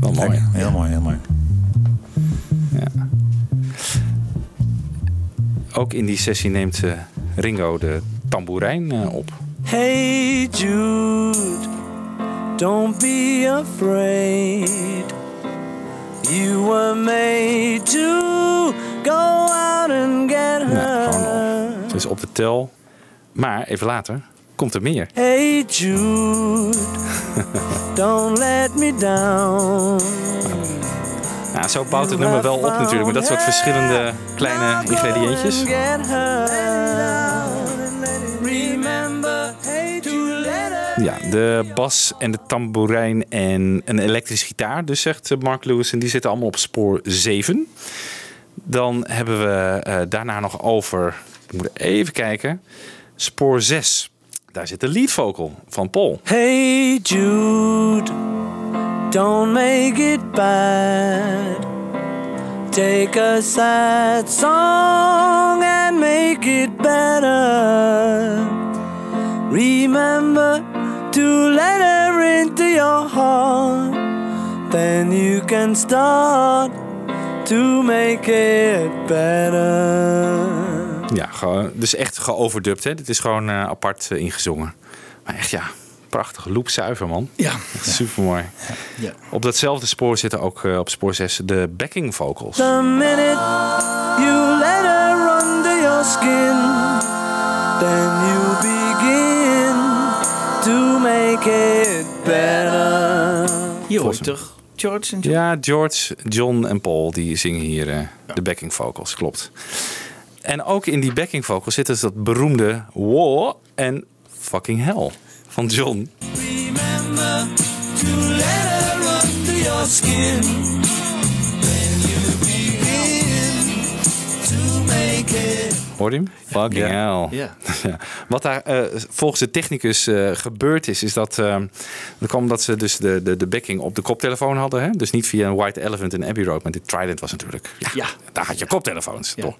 wel mooi. Heel mooi, heel mooi. Ook in die sessie neemt eh, Ringo de tamboerijn eh, op. Hey Jude, don't be afraid. You were made to go out and get her. Het is op de tel. Maar even later komt er meer. Hey Jude, (laughs) don't let me down. Ja, zo bouwt het nummer wel op natuurlijk. Met dat soort verschillende kleine ingrediëntjes. Ja, de bas en de tamboerijn en een elektrische gitaar. Dus zegt Mark Lewis. En die zitten allemaal op spoor 7. Dan hebben we eh, daarna nog over... Ik moet even kijken. Spoor 6. Daar zit de lead vocal van Paul. Hey don't make it bad. Take a sad song and make it better. Remember to let her into your heart. Then you can start to make it better. Ja, dus echt geoverdubt. Hè? Dit is gewoon eh, apart eh, ingezongen. Maar echt ja, prachtige loopzuiver man. Ja. Echt super mooi. Ja. Op datzelfde spoor zitten ook eh, op spoor 6 de backing vocals. The minute you let her under your skin, then you begin to make it better. Je hoort toch George en John? Ja, George, John en Paul die zingen hier eh, de backing vocals, klopt. En ook in die backing vocals zit dus dat beroemde war en fucking hell van John. Remember to let her under your skin, then you begin to make it. Hoor je hem? Fucking hell. Ja. Ja. (laughs) Wat daar eh, volgens de technicus eh, gebeurd is, is dat, eh, dat kwam omdat ze dus de, de, de backing op de koptelefoon hadden. Hè? Dus niet via een White Elephant in Abbey Road, maar dit Trident was natuurlijk. Ja, daar had je koptelefoons. Toch?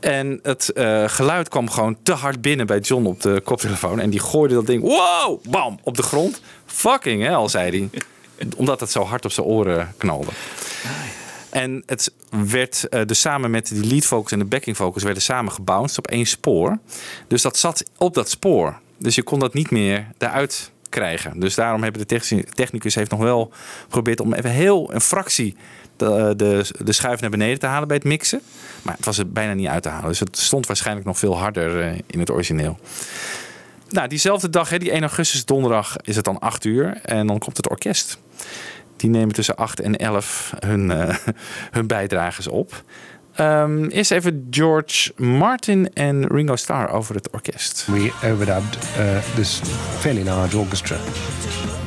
En het eh, geluid kwam gewoon te hard binnen bij John op de koptelefoon. En die gooide dat ding, wow, bam, op de grond. Fucking hell, zei hij. (laughs) Omdat het zo hard op zijn oren knalde. En het werd eh, dus samen met die lead vocals en de backing vocals werden samen gebounced op één spoor. Dus dat zat op dat spoor. Dus je kon dat niet meer daaruit krijgen. Dus daarom hebben de techni- technicus heeft nog wel geprobeerd om even heel een fractie de, de, schuif naar beneden te halen bij het mixen. Maar het was er bijna niet uit te halen. Dus het stond waarschijnlijk nog veel harder eh, in het origineel. Nou, diezelfde dag, die 1 augustus donderdag, is het dan 8 uur. En dan komt het orkest. Die nemen tussen 8 en 11 hun, eh, (laughs) hun bijdragers op. Ehm, eerst even George Martin en Ringo Starr over het orkest. We overdubbed uh, this fairly large orchestra,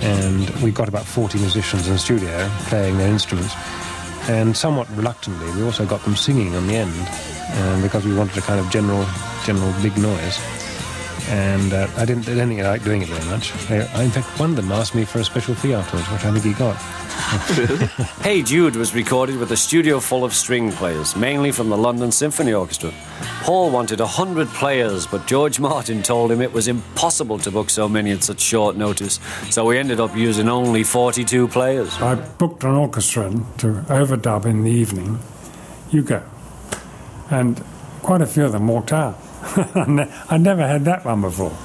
and we got about 40 musicians in the studio playing their instruments. And somewhat reluctantly, we also got them singing on the end, um, because we wanted a kind of general, general big noise. And uh, I didn't, I didn't think I liked doing it very much. I, in fact, one of them asked me for a special fee afterwards, which I think he got. (laughs) Hey Jude was recorded with a studio full of string players, mainly from the London Symphony Orchestra. Paul wanted a hundred players, but George Martin told him it was impossible to book so many at such short notice, so we ended up using only 42 players. I booked an orchestra to overdub in the evening. You go. And quite a few of them walked out. (laughs) I'd never had that one before.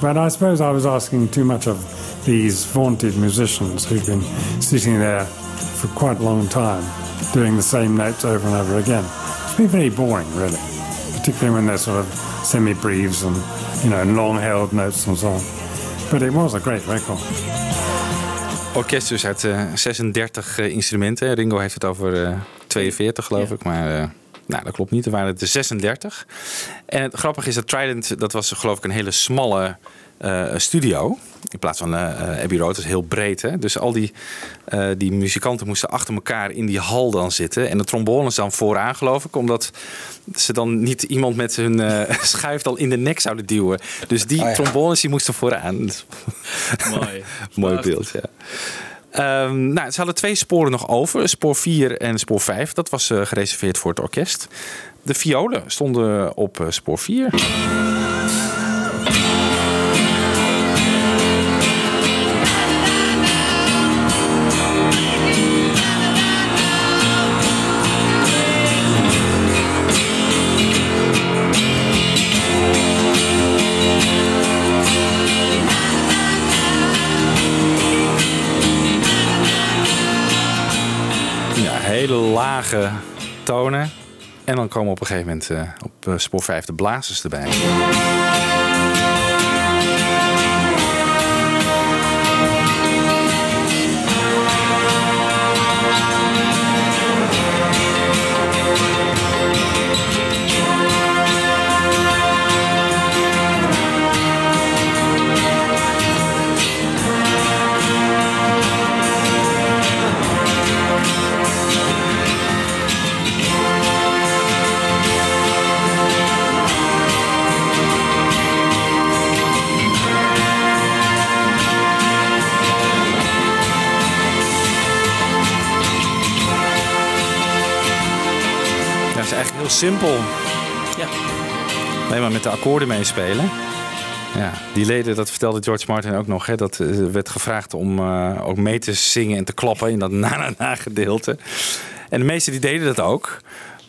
But I suppose I was asking too much of these vaunted musicians who've been sitting there for quite a long time doing the same notes over and over again. It's been very boring, really, particularly when they're sort of semi breves and, you know, long held notes and so on. But it was a great record. Orkest dus uit eh, 36 eh, instrumenten. Ringo heeft het over eh, 42 geloof ik. Maar eh, nou, dat klopt niet. Er waren het er 36. En het grappige is dat Trident, dat was geloof ik een hele smalle eh, studio. In plaats van eh, eh, Abbey Road, dat is heel breed. Hè? Dus al die, eh, die muzikanten moesten achter elkaar in die hal dan zitten. En de trombones dan vooraan geloof ik. Omdat ze dan niet iemand met hun eh, (laughs) schuif dan in de nek zouden duwen. Dus die Ah, ja. trombones die moesten vooraan. (laughs) Mooi. Mooi beeld, ja. Ehm, nou, ze hadden twee sporen nog over. Spoor 4 en spoor 5. Dat was eh, gereserveerd voor het orkest. De violen stonden op eh, spoor 4. Lage tonen. En dan komen op een gegeven moment eh, op eh, spoor 5 de blazers erbij. Simpel. Ja. Alleen maar met de akkoorden meespelen. Ja, die leden, dat vertelde George Martin ook nog. Hè, dat eh, werd gevraagd om eh, ook mee te zingen en te klappen in dat (laughs) na-na-na gedeelte. En de meesten die deden dat ook.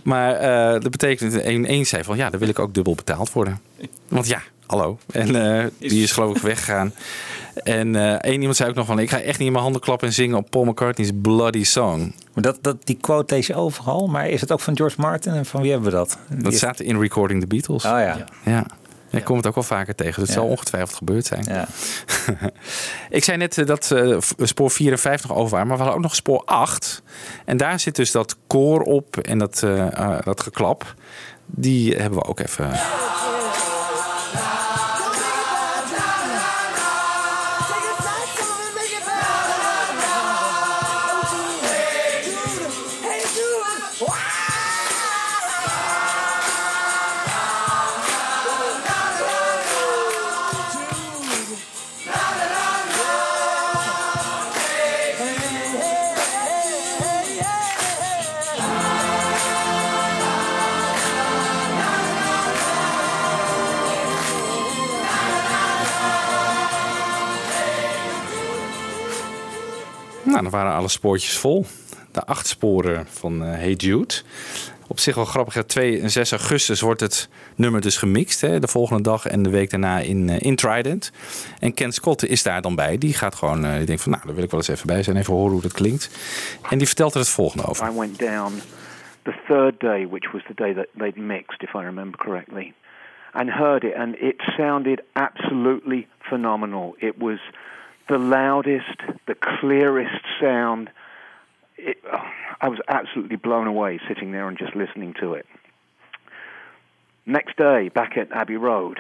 Maar eh, dat betekent, één één zei van ja, dan wil ik ook dubbel betaald worden. Want ja, hallo. En die is geloof ik weggegaan. En eh, één iemand zei ook nog van ik ga echt niet in mijn handen klappen en zingen op Paul McCartney's Bloody Song. Maar dat, dat, die quote lees je overal. Maar is het ook van George Martin? En van wie hebben we dat? Dat staat in Recording the Beatles. Oh ja. Ja. Ik kom het ook wel vaker tegen. Dus het Ja. zal ongetwijfeld gebeurd zijn. Ja. (laughs) ik zei net eh, dat eh, v- spoor 4 en 5 nog over waren. Maar we hadden ook nog spoor 8. En daar zit dus dat koor op en dat, dat geklap. Die hebben we ook even... Nou, dan waren alle spoortjes vol. De acht sporen van eh, Hey Jude. Op zich wel grappig. hè. 2 en 6 augustus wordt het nummer dus gemixt. Hè, de volgende dag en de week daarna in, eh, in Trident. En Ken Scott is daar dan bij. Die gaat gewoon, eh, die denkt van nou, daar wil ik wel eens even bij zijn. Even horen hoe dat klinkt. En die vertelt er het volgende over. I went down the third day, which was the day that they'd mixed, if I remember correctly, and heard it, and it sounded absolutely phenomenal. It was the loudest, the clearest sound. It, I was absolutely blown away sitting there and just listening to it. Next day, back at Abbey Road,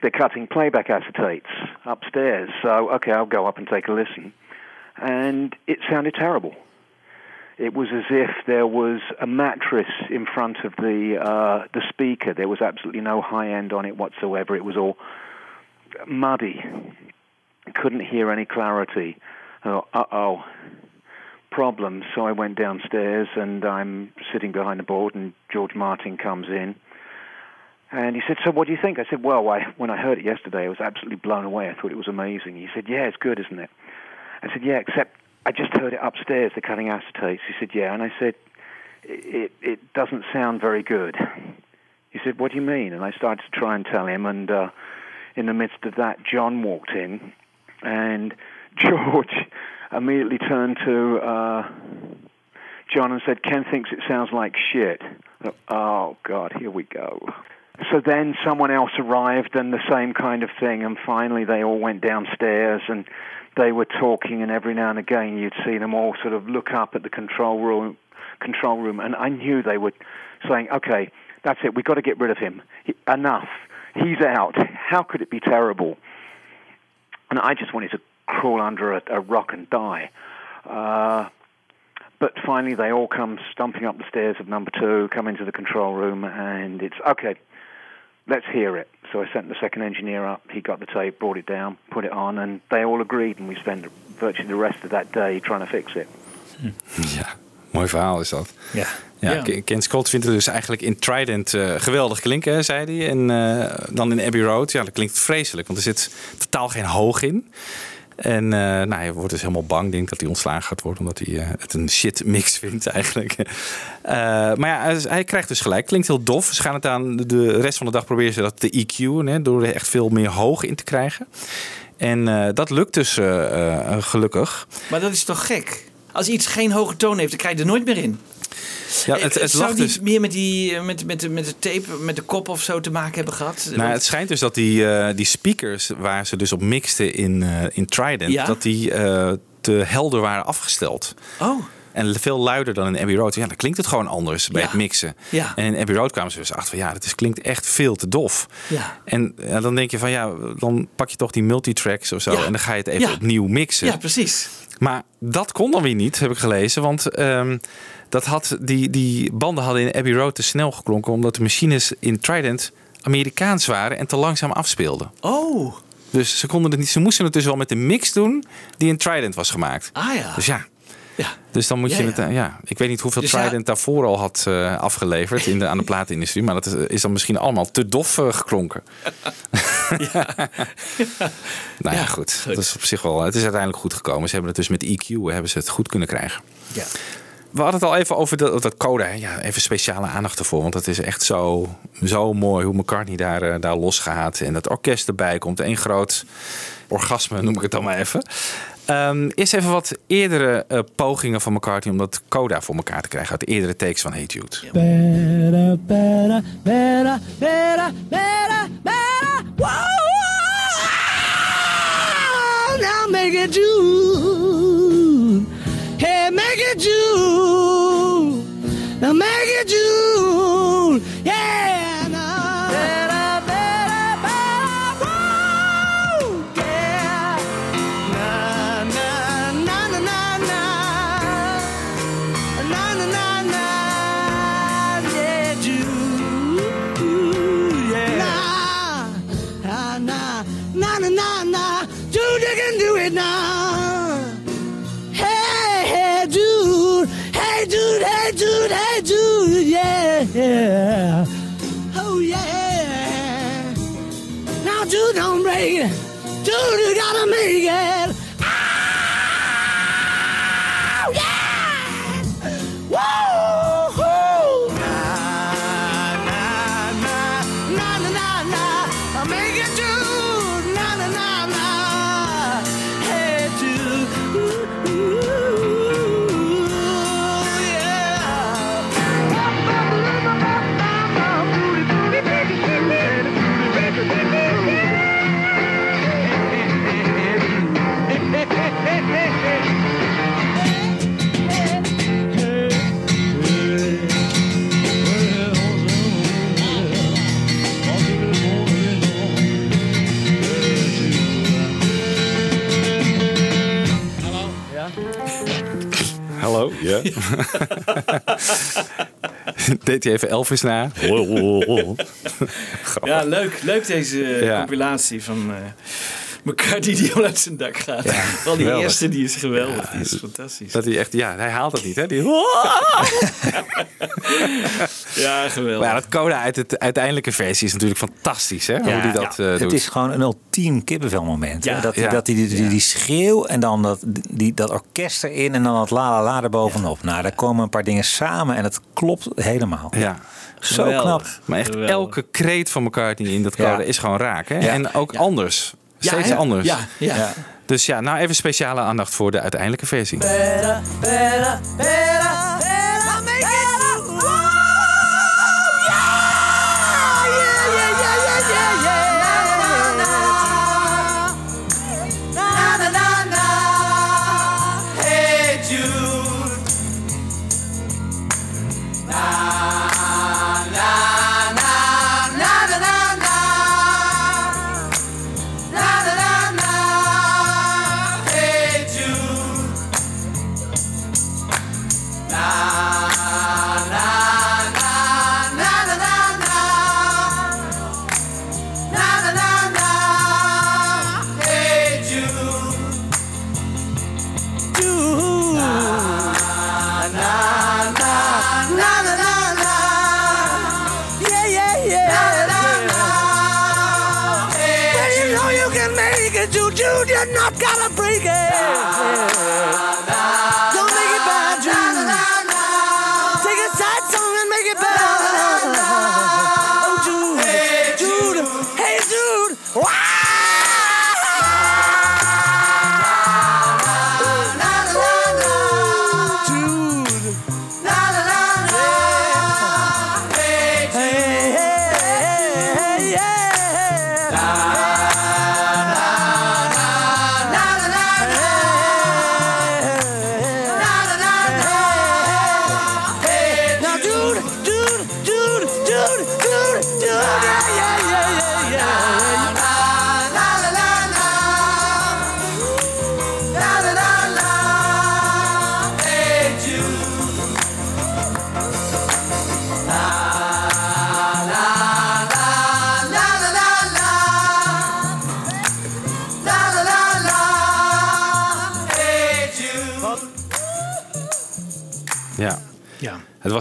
they're cutting playback acetates upstairs. So, okay, I'll go up and take a listen. And it sounded terrible. It was as if there was a mattress in front of the uh, the speaker. There was absolutely no high end on it whatsoever. It was all muddy. Couldn't hear any clarity. Uh oh, problem. So I went downstairs and I'm sitting behind the board, and George Martin comes in. And he said, "So what do you think?" I said, "Well, I, when I heard it yesterday, I was absolutely blown away. I thought it was amazing." He said, "Yeah, it's good, isn't it?" I said, "Yeah, except I just heard it upstairs. They're cutting acetates." He said, "Yeah," and I said, "It it doesn't sound very good." He said, "What do you mean?" And I started to try and tell him, and uh, in the midst of that, John walked in, and (laughs) George immediately turned to uh, John and said, "Ken thinks it sounds like shit." Oh God, here we go. So then someone else arrived and the same kind of thing, and finally they all went downstairs and they were talking, and every now and again you'd see them all sort of look up at the control room, control room, and I knew they were saying, "Okay, that's it. We've got to get rid of him. Enough. He's out. How could it be terrible?" And I just wanted to crawl under a, a rock and die. Uh, but finally, they all come stumping up the stairs of number two, come into the control room, and it's okay. Let's hear it. So I sent the second engineer up. He got the tape, brought it down, put it on, and they all agreed. And we spent virtually the rest of that day trying to fix it. (laughs) Ja, mooi verhaal is dat. Ja. Ja, Ja. Ken- Scott vindt het dus eigenlijk in Trident eh, geweldig klinken, hè, zei hij. En eh, dan in Abbey Road, ja, dat klinkt vreselijk. Want er zit totaal geen hoog in. En eh, nou, hij wordt dus helemaal bang, denk dat hij ontslagen gaat worden, omdat hij het een shit mix (laughs) vindt eigenlijk. Maar ja, hij, hij krijgt dus gelijk. Klinkt heel dof. Ze gaan het aan de rest van de dag proberen ze dat te EQ'en, hè, door er echt veel meer hoog in te krijgen. En dat lukt dus gelukkig. Maar dat is toch gek? Als iets geen hoge toon heeft, dan krijg je er nooit meer in. Ja, het, het Zou dus... niet meer met, die, eh, met, met, de- met de tape, met de kop of zo te maken hebben gehad? Nou, het schijnt dus dat die, eh, die speakers waar ze dus op mixten in, eh, in Trident, Ja? dat die eh, te helder waren afgesteld. Oh. En veel luider dan in Abbey Road. Ja, dan klinkt het gewoon anders bij Ja. het mixen. Ja. En in Abbey Road kwamen ze dus achter van ja, het is, klinkt echt veel te dof. Ja. En dan denk je van ja, dan pak je toch die multitracks of zo en dan ga je het even opnieuw mixen. Ja, precies. Maar dat kon dan weer niet, heb ik gelezen. Want ehm, dat had, die, die banden hadden in Abbey Road te snel geklonken. Omdat de machines in Trident Amerikaans waren en te langzaam afspeelden. Oh. Dus ze, konden het niet, ze moesten het dus wel met de mix doen die in Trident was gemaakt. Ah ja. Dus ja. Ja. Dus dan moet Ja, je ja. het. eh, Ja, ik weet niet hoeveel Dus ja- Trident daarvoor al had eh, afgeleverd in de, aan de platenindustrie. Maar dat is, is dan misschien allemaal te dof eh, geklonken. (laughs) (laughs) nou ja, goed. Dat is op zich wel. Het is uiteindelijk goed gekomen. Ze hebben het dus met EQ hebben ze het goed kunnen krijgen. Ja. We hadden het al even over dat, dat coda. hè. Ja, even speciale aandacht ervoor. Want dat is echt zo, zo mooi hoe McCartney daar, eh, daar losgaat. En dat orkest erbij komt. Eén groot orgasme, noem ik het dan maar even. Ehm eerst even wat eerdere eh, pogingen van McCartney om dat coda voor elkaar te krijgen. Uit de eerdere takes van Hey Jude. Better! Now make it. Hey, make it. Now make it. Jude, you gotta (laughs) Deed hij even Elvis na? Ja, leuk. Leuk deze Ja. compilatie van eh McCartney die al uit zijn dak gaat. (laughs) Wel die geweldig. eerste, die is geweldig. Die is fantastisch. Dat hij echt, ja, hij haalt het niet, hè? Die... (laughs) Ja, geweldig. Maar ja, dat coda uit het uiteindelijke versie is natuurlijk fantastisch, hè? Hoe hij dat eh, het doet. is gewoon een ultiem kippenvelmoment. Ja. Dat, Ja. dat die, die, die, die schreeuw en dan dat, die, dat orkest erin en dan dat la la la erbovenop. Nou, daar komen een paar dingen samen en het klopt helemaal. Ja. Zo Geweldig. knap. Maar echt elke kreet van McCartney in dat coda Ja. is gewoon raak, hè? Ja. En ook Ja. anders. Ja, Steeds hè? anders. Ja, ja. Ja. Dus ja, nou even speciale aandacht voor de uiteindelijke versie. Better, better, better,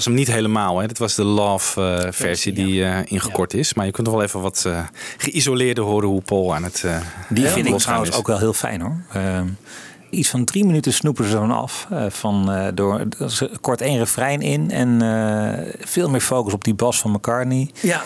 was hem niet helemaal. Hè. Dit was de Love-versie die eh, ingekort is. Maar je kunt nog wel even wat eh geïsoleerde horen hoe Paul aan het eh Die vind ik trouwens is. ook wel heel fijn hoor. Ehm, iets van drie minuten snoepen ze zo af. eh, van, eh, door, er kort één refrein in. En eh, veel meer focus op die bas van McCartney. Ja.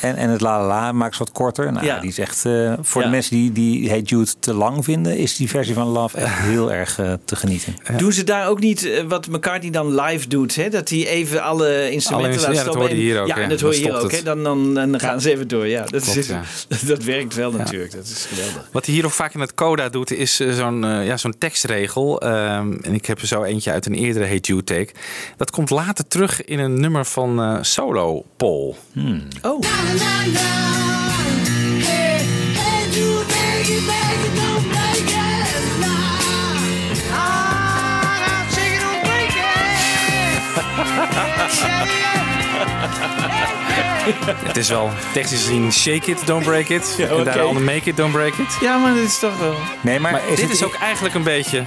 En, en het la la la maakt ze wat korter. Nou, Ja. Die is echt, eh, voor Ja. de mensen die, die Hey Jude te lang vinden... is die versie van Love echt (laughs) heel erg eh, te genieten. Doen ze daar ook niet eh, wat McCartney dan live doet? Hè? Dat hij even alle instrumenten Alle laat ja, dat stoppen. hoorde je en- hier ook, Ja, en dat hoor je hier ook. Hè? Dan, dan, dan gaan ze even door. Ja, dat, Klopt, is, ja. (laughs) dat werkt wel natuurlijk. Dat is geweldig. Wat hij hier ook vaak in het coda doet, is zo'n ja, zo'n tekstregel. Ehm, en ik heb er zo eentje uit een eerdere Hey Jude take. Dat komt later terug in een nummer van eh, Solo Paul. Oh. Het is wel technisch gezien Shake It, Don't Break It. Ja, En daarna Make It, Don't Break It. Ja, maar dit is toch wel... Nee, maar, Maar is dit het- is ook eigenlijk een beetje...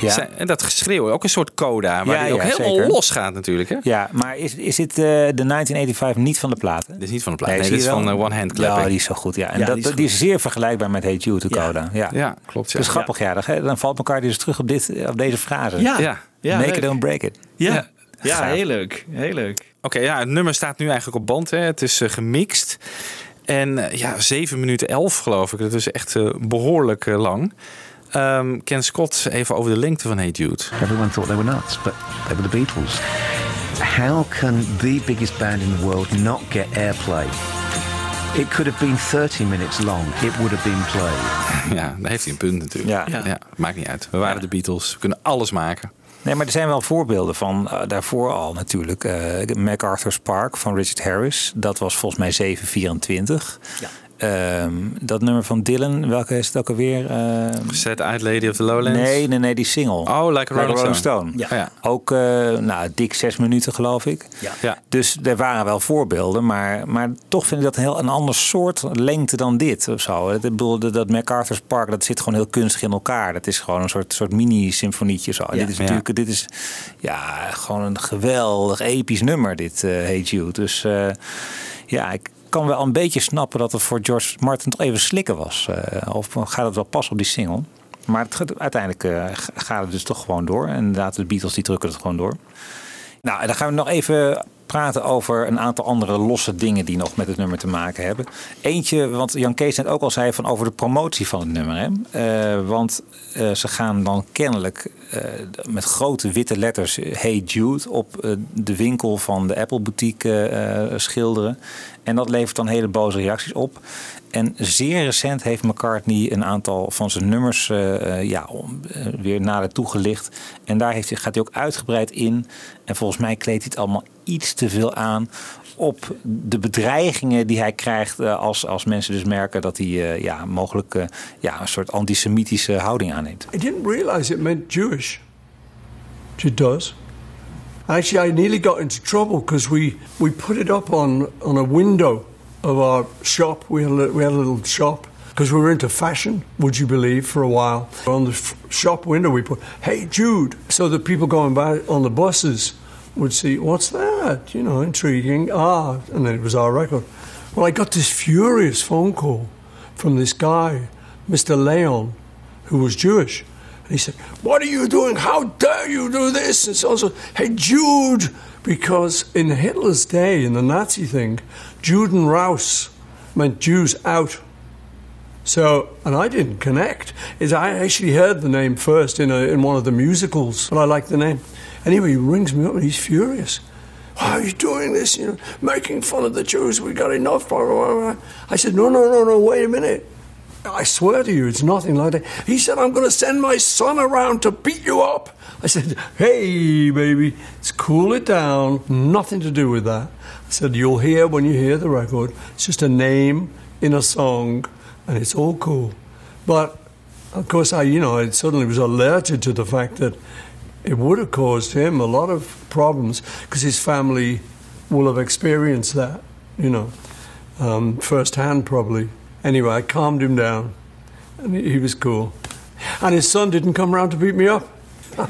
Ja. zijn- En dat geschreeuw, ook een soort coda. Waar Ja, die ook ja, helemaal zeker. los gaat natuurlijk. Hè? Ja, maar is, is dit eh, de 1985 niet van de platen? Dit is niet van de plaat. Nee, dit is van eh, One Hand Clapping. Ja, die is zo goed. Ja. En Ja, dat, die die, is zeer vergelijkbaar met Hey Jude, de coda. Ja. Ja, klopt. Ja. Dat is grappig, ja. Dan, dan valt elkaar dus terug op, dit, op deze frase. Ja. Ja. Ja, Make leuk. it, don't break it. Ja, Ja. heel leuk. Heel leuk. Oké, ja, het nummer staat nu eigenlijk op band. Hè. Het is eh, gemixt. En ja, 7 minuten 11 geloof ik. Dat is echt eh, behoorlijk eh, lang. Ehm, Ken Scott, even over de lengte van Hey Jude. Everyone thought they were nuts, but they were the Beatles. How can the biggest band in the world not get airplay? It could have been 30 minutes long. It would have been played. (laughs) Ja, daar heeft hij een punt natuurlijk. Ja. Ja. maakt niet uit. We waren de Beatles. We kunnen alles maken. Nee, maar er zijn wel voorbeelden van eh, daarvoor al natuurlijk. eh MacArthur's Park van Richard Harris. Dat was volgens mij 724. Ja. Ehm, dat nummer van Dylan, welke is het ook alweer? Ehm, Set Out Lady of the Lowlands. nee, nee, nee, die single. Oh, Like a Rolling, Stone. Ja. ja. Ook, eh, nou, dik zes minuten geloof ik. Ja. Ja. Dus er waren wel voorbeelden, maar, maar toch vind ik dat een heel een ander soort lengte dan dit of zo. Ik bedoel, dat, dat MacArthur's Park, dat zit gewoon heel kunstig in elkaar. Dat is gewoon een soort, soort mini-symfonietje zo. Ja. Dit is natuurlijk, dit is ja, gewoon een geweldig episch nummer, dit uh, Hey Jude. Dus eh, ja, ik kan wel een beetje snappen dat het voor George Martin toch even slikken was. Uh, of gaat het wel passen op die single? Maar het, uiteindelijk uh, gaat het dus toch gewoon door. En inderdaad, de Beatles die drukken het gewoon door. Nou, dan gaan we nog even praten over een aantal andere losse dingen die nog met het nummer te maken hebben. Eentje, want Jan Kees net ook al zei van over de promotie van het nummer. Hè? Uh, want uh, ze gaan dan kennelijk uh, met grote witte letters Hey Jude op de winkel van de Apple boutique schilderen. En dat levert dan hele boze reacties op. En zeer recent heeft McCartney een aantal van zijn nummers ja, weer nader toegelicht. En daar heeft gaat hij ook uitgebreid in. En volgens mij kleedt hij het allemaal iets te veel aan op de bedreigingen die hij krijgt uh, als, als mensen dus merken dat hij uh, ja, mogelijk uh, ja, een soort antisemitische houding aanneemt. I didn't realize it meant Jewish. It does. Actually, I nearly got into trouble because we, we put it up on, on a window of our shop. We had a, we had a little shop because we were into fashion, would you believe, for a while. On the f- shop window, we put, Hey Jude, so that people going by on the buses would see, What's that? You know, intriguing. Ah, and then it was our record. Well, I got this furious phone call from this guy, Mr. Leon, who was Jewish. And he said, What are you doing? How dare you do this? And so on. So, hey, Jude! Because in Hitler's day, in the Nazi thing, Juden raus meant Jews out. So, and I didn't connect. Is I actually heard the name first in, a, in one of the musicals, but I liked the name. Anyway, he rings me up and he's furious. Why are you doing this? You know, making fun of the Jews. We got enough. Blah, blah, blah. I said, no, no, no, no. Wait a minute. I swear to you, it's nothing like that. He said, I'm going to send my son around to beat you up. I I said, hey, baby, let's cool it down. Nothing to do with that. I said, you'll hear when you hear the record. It's just a name in a song, and it's all cool. But of course, I, you know, I suddenly was alerted to the fact that it would have caused him a lot of problems because his family will have experienced that, you know, um, firsthand probably. Anyway, I calmed him down, and he, was cool. And his son didn't come round to beat me up. (laughs)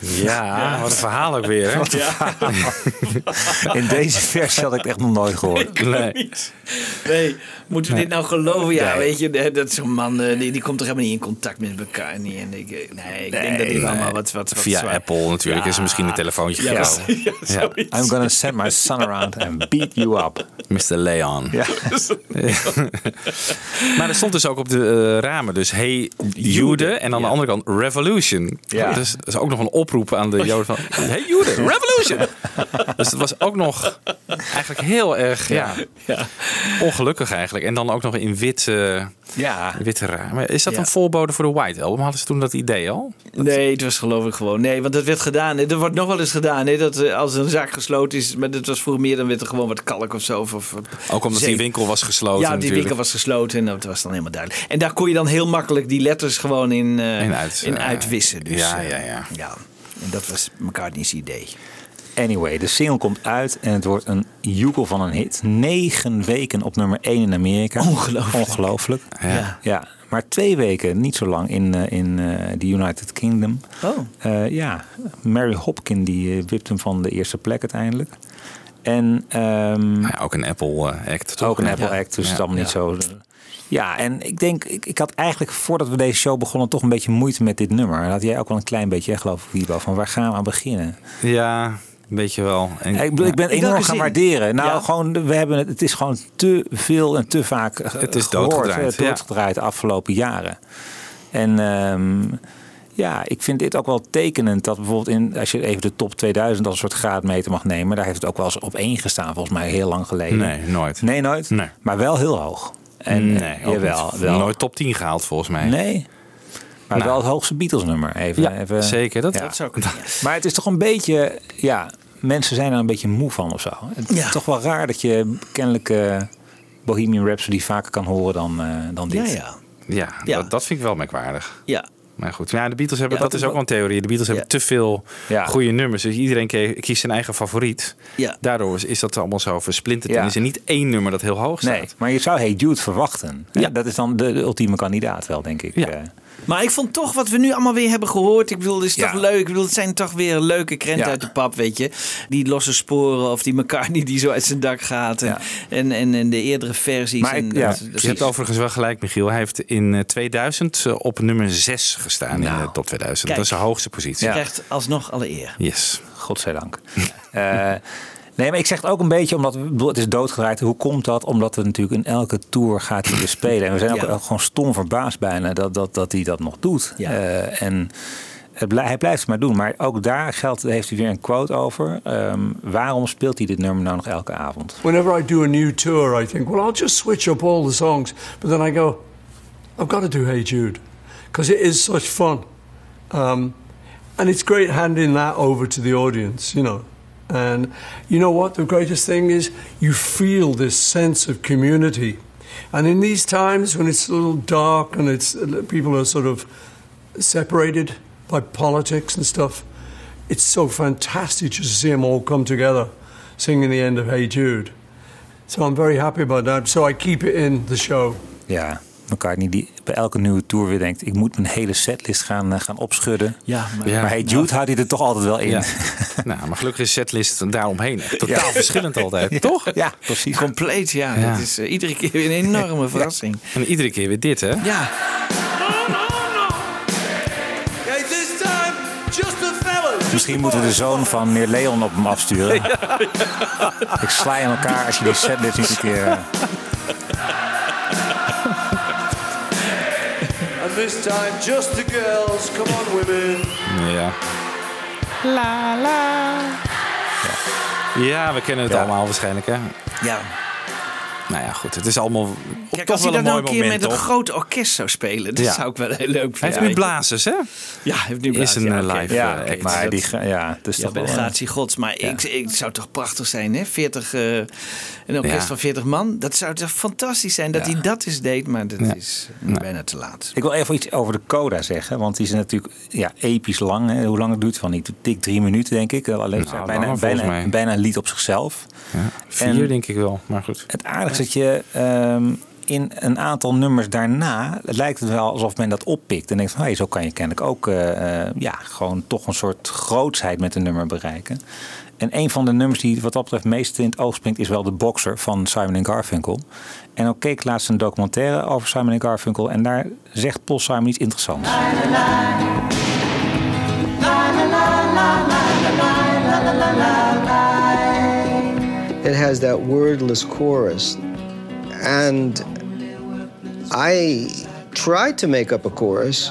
Ja, wat een verhaal ook weer. Hè? Wat een verhaal. In deze versie had ik het echt nog nooit gehoord. Nee. Nee, moeten we Nee. dit nou geloven? Ja, Nee. weet je, dat zo'n man, eh, die, die komt toch helemaal niet in contact met elkaar. Niet. En ik, eh, nee, ik denk dat hij wel maar wat, wat, wat Via zwaar- Apple natuurlijk is er misschien een telefoontje Ja, gekomen. ja. I'm gonna send my son around and beat you up. Mr. Leon. Ja. (laughs) maar er stond dus ook op de eh, ramen dus Hey Jude en aan de andere kant Revolution. Ja. Dus dat is ook nog een oproep aan de Joden van Hey Jude, Revolution. (laughs) dus het was ook nog eigenlijk heel erg ja, ongelukkig eigenlijk. En dan ook nog in wit, eh, Ja. witte ramen. Is dat Ja. een voorbode voor de White Album? Hadden ze toen dat idee al? Nee, het was geloof ik gewoon. Nee, want dat werd gedaan. Er wordt nog wel eens gedaan. Hè, dat eh, als een zaak gesloten is. Maar dat was vroeger meer, dan werd er gewoon wat kalk of zo. Of, of Ook omdat die winkel was gesloten Ja, die natuurlijk. winkel was gesloten en dat was dan helemaal duidelijk. En daar kon je dan heel makkelijk die letters gewoon in, eh, In uit, in eh, uitwissen. Dus, ja, ja, ja. ja. En dat was McCartney's idee. Anyway, de single komt uit en het wordt een joekel van een hit. Negen weken op nummer 1 in Amerika. Ongelooflijk. Ongelooflijk. Ja. ja. Maar twee weken, niet zo lang, in, eh, in eh, de United Kingdom. Oh. Eh, ja, Mary Hopkin die wipt hem van de eerste plek uiteindelijk. En ehm, Ja, ook een Apple act. toch? ook een Ja. Apple Act, dus Ja. het is allemaal niet zo. Ja, en ik denk, ik, ik had eigenlijk voordat we deze show begonnen toch een beetje moeite met dit nummer. Dat had jij ook wel een klein beetje, hè, geloof ik, Wiebo, van waar gaan we aan beginnen? Ja, een beetje wel. En, ik, ben enorm gaan zin? waarderen. Nou, Ja. gewoon, we hebben het, het is gewoon te veel en te vaak eh, Het is gehoord, doodgedraaid, eh, ja. doodgedraaid de afgelopen jaren. En ehm, ja, ik vind dit ook wel tekenend dat bijvoorbeeld in, als je even de top 2000 als een soort graadmeter mag nemen, daar heeft het ook wel eens op één gestaan, volgens mij heel lang geleden. Nee, nooit. Nee, nooit. Nee. Maar wel heel hoog. En nee, ook jawel, wel. Nooit top 10 gehaald volgens mij. Nee. Maar Nou. wel het hoogste Beatles nummer. Even, Ja, even, zeker. Dat- Dat zou kunnen. (laughs) Maar het is toch een beetje, ja, mensen zijn er een beetje moe van of zo. Het Ja. is toch wel raar dat je kennelijk eh, Bohemian Rhapsody vaker kan horen dan, eh, dan dit. Ja, ja. Ja, Ja. Dat, dat vind ik wel merkwaardig. Ja. Maar goed, ja, de Beatles hebben, Ja, dat is ook wel- een theorie. De Beatles hebben te veel Ja. goede nummers. Dus iedereen kiest zijn eigen favoriet. Ja. Daardoor is, is dat allemaal zo versplinterd. Ja. En is er niet één nummer dat heel hoog staat. Nee, maar je zou Hey Jude verwachten. Ja. Dat is dan de, de ultieme kandidaat wel, denk ik. Ja. Eh, Maar ik vond toch wat we nu allemaal weer hebben gehoord. Ik bedoel, het is Ja. toch leuk. Ik bedoel, het zijn toch weer leuke krenten Ja. uit de pap, weet je. Die losse sporen of die McCartney die zo uit zijn dak gaat. En, Ja. en, en, en de eerdere versies. Maar en, ik- dat- Je hebt overigens wel gelijk, Michiel. Hij heeft in eh, 2000 eh, op nummer 6 gestaan in de top 2000. kijk. dat is zijn hoogste positie. Ja. krijgt alsnog alle eer. Yes. Godzijdank. (laughs) Eh nee, maar ik zeg het ook een beetje omdat het is doodgedraaid. Hoe komt dat? Omdat we natuurlijk in elke tour gaat hij weer spelen. En we zijn ook, Ja. ook gewoon stom verbaasd bijna dat, dat, dat hij dat nog doet. Ja. Eh, en hij blijft het maar doen. Maar ook daar geldt, heeft hij weer een quote over. Ehm, waarom speelt hij dit nummer nou nog elke avond? Whenever I do a new tour, I think, well, I'll just switch up all the songs. But then I go, I've got to do Hey Jude because it is such fun. Um, and it's great handing that over to the audience, you know. And you know what? The greatest thing is you feel this sense of community. And in these times when it's a little dark and it's people are sort of separated by politics and stuff, it's so fantastic to see them all come together singing the end of Hey Jude. So I'm very happy about that. So I keep it in the show. Ja, McCartney die bij elke nieuwe tour weer denkt... ik moet mijn hele setlist gaan, eh, gaan opschudden. Ja, maar, Ja. Maar Hey Jude houdt hij er toch altijd wel in. Ja. (laughs) nou, maar gelukkig is setlist daaromheen echt totaal verschillend altijd, toch? Ja, precies. Compleet, ja. Ja. Het is eh, iedere keer weer een enorme verrassing. En iedere keer weer dit, hè? Ja. Misschien moeten we de zoon van meneer Leon op hem afsturen. (laughs) Ik sla in elkaar als je die setlist niet een keer... this time, just the girls. Come on, women. Ja. La la. Ja, we kennen het Ja. allemaal waarschijnlijk, hè? Ja. Nou ja, goed. Het is allemaal Kijk, toch als hij wel dat een nou mooi een keer moment, met een groot orkest zou spelen, dat Ja. zou ik wel heel leuk Hij vinden. heeft nu blazers, hè? Ja, hij heeft nu Is blazers. een ja, eh, live Ja, eh, act. maar Dat- die, ga- ja, dus Ja, toch bij de wel, gratie gods. Maar ik, ik zou toch prachtig zijn, hè? 40, eh, een orkest Ja. van 40 man. Dat zou toch fantastisch zijn dat hij dat eens deed. Maar dat Ja. is nu bijna te laat. Ik wil even iets over de coda zeggen, want die is natuurlijk ja, episch lang. Hè. Hoe lang het duurt? Van niet dik drie minuten, denk ik. Alleen Nou, bijna, bijna, bijna een lied op zichzelf. Ja, vier En- denk ik wel, maar goed. Het aardigste is dat je ehm, in een aantal nummers daarna lijkt het wel alsof men dat oppikt en denkt van hey, zo kan je kennelijk ook eh, eh, ja, gewoon toch een soort grootsheid met een nummer bereiken. En een van de nummers die wat dat betreft meest in het oog springt is wel de Boxer van Simon Garfunkel. En ook keek ik laatst een documentaire over Simon Garfunkel en daar zegt Paul Simon iets interessants. It has that wordless chorus. And I tried to make up a chorus,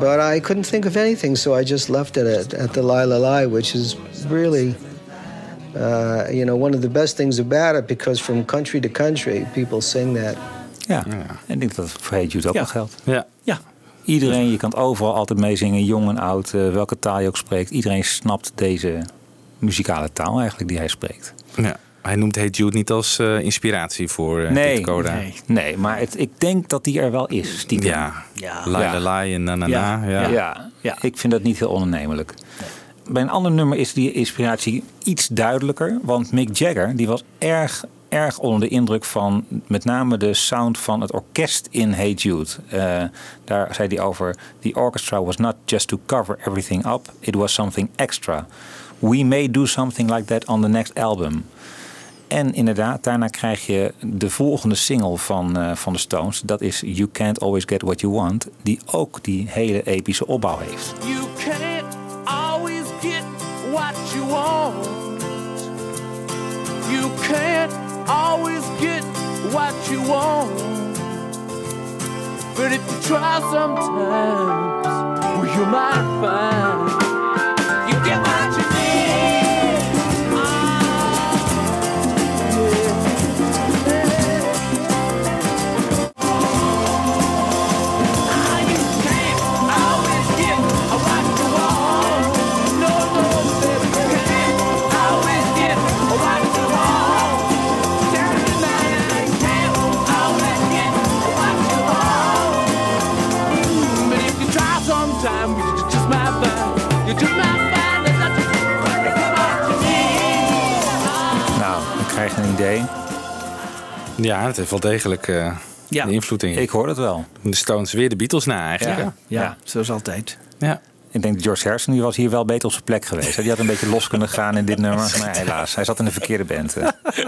but I couldn't think of anything, so I just left it at, at the Lai La Lai, which is really, uh, you know, one of the best things about it because from country to country, people sing that. Ja, en ik denk dat het voor Hey Jude ook wel geldt. Ja. Ja. Iedereen, je kan het overal altijd meezingen, jong en oud, eh, welke taal je ook spreekt. Iedereen snapt deze muzikale taal eigenlijk die hij spreekt. Ja. Hij noemt Hey Jude niet als eh, inspiratie voor eh nee, dit coda. nee, nee, maar het, ik denk dat die er wel is. Stiekem. Ja. Ja. La la la en na na Ja, na. Ja. ja. Ja, ik vind dat niet heel ondernemelijk. Bij een ander nummer is die inspiratie iets duidelijker. Want Mick Jagger die was erg, erg onder de indruk van met name de sound van het orkest in Hey Jude. Eh, daar zei hij over: The orchestra was not just to cover everything up, it was something extra. We may do something like that on the next album. En inderdaad, daarna krijg je de volgende single van, eh, van de Stones. Dat is You Can't Always Get What You Want. Die ook die hele epische opbouw heeft. You can't always get what you want. You can't always get what you want. But if you try sometimes, well, you might find idee. Ja, het heeft wel degelijk eh Ja. de invloed in. Ik hoor het wel. De Stones weer de Beatles na eigenlijk. Ja. Ja, zoals altijd. Ja. Ik denk dat George Harrison die was hier wel beter op zijn plek geweest. Die had een beetje los kunnen gaan in dit nummer. Maar (laughs) helaas, hij zat in de verkeerde band. eh. (laughs)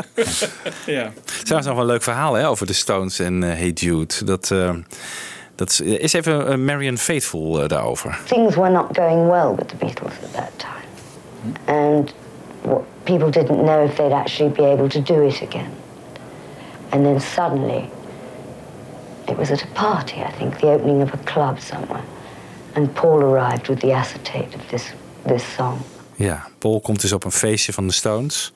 Ja. Trouwens nog wel een leuk verhaal hè, over de Stones en eh, Hey Jude. Dat, eh, dat is, is even eh, Marion Faithful daarover. Things were not going well with the Beatles at that time. And what, people didn't know if they'd actually be able to do it again. And then suddenly, it was at a party, I think, the opening of a club somewhere. And Paul arrived with the acetate of this, this song. Ja, Paul komt dus op een feestje van de Stones.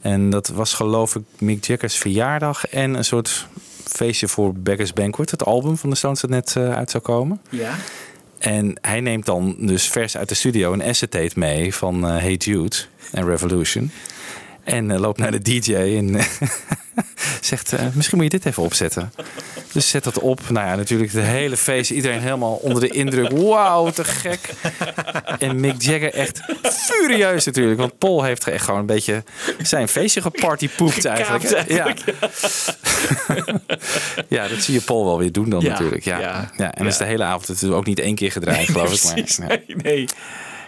En dat was geloof ik Mick Jagger's verjaardag en een soort feestje voor Beggars Banquet. Het album van de Stones dat net eh, uit zou komen. Ja. En hij neemt dan dus vers uit de studio een acetate mee van eh, Hey Jude en Revolution. En eh, loopt naar de DJ en eh, (laughs) zegt, eh, misschien moet je dit even opzetten. Dus zet dat op. Nou ja, natuurlijk de hele feest. Iedereen helemaal onder de indruk. Wauw, te gek. En Mick Jagger echt furieus natuurlijk. Want Paul heeft echt gewoon een beetje zijn feestje gepartypoept eigenlijk. Gekaapt Ja. ja, dat zie je Paul wel weer doen dan Ja, natuurlijk. Ja. ja, Ja, en dat is de hele avond het is ook niet één keer gedraaid, geloof ik. Maar, (laughs) nee, nee.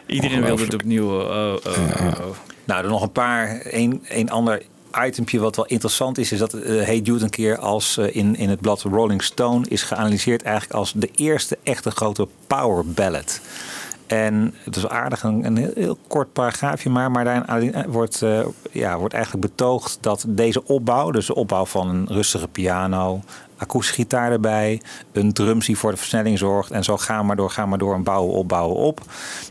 Iedereen wil het opnieuw. Oh, oh, oh, oh. Nou, er nog een paar. Een, een ander itempje wat wel interessant is, is dat eh Hey Jude een keer als eh, in, in het blad Rolling Stone is geanalyseerd eigenlijk als de eerste echte grote power ballad. En het is aardig, een, een heel, kort paragraafje maar, maar daarin eh, wordt, ja, wordt eigenlijk betoogd dat deze opbouw, dus de opbouw van een rustige piano, akoestische gitaar erbij, een drums die voor de versnelling zorgt en zo gaan maar door, gaan maar door en bouwen op, bouwen op.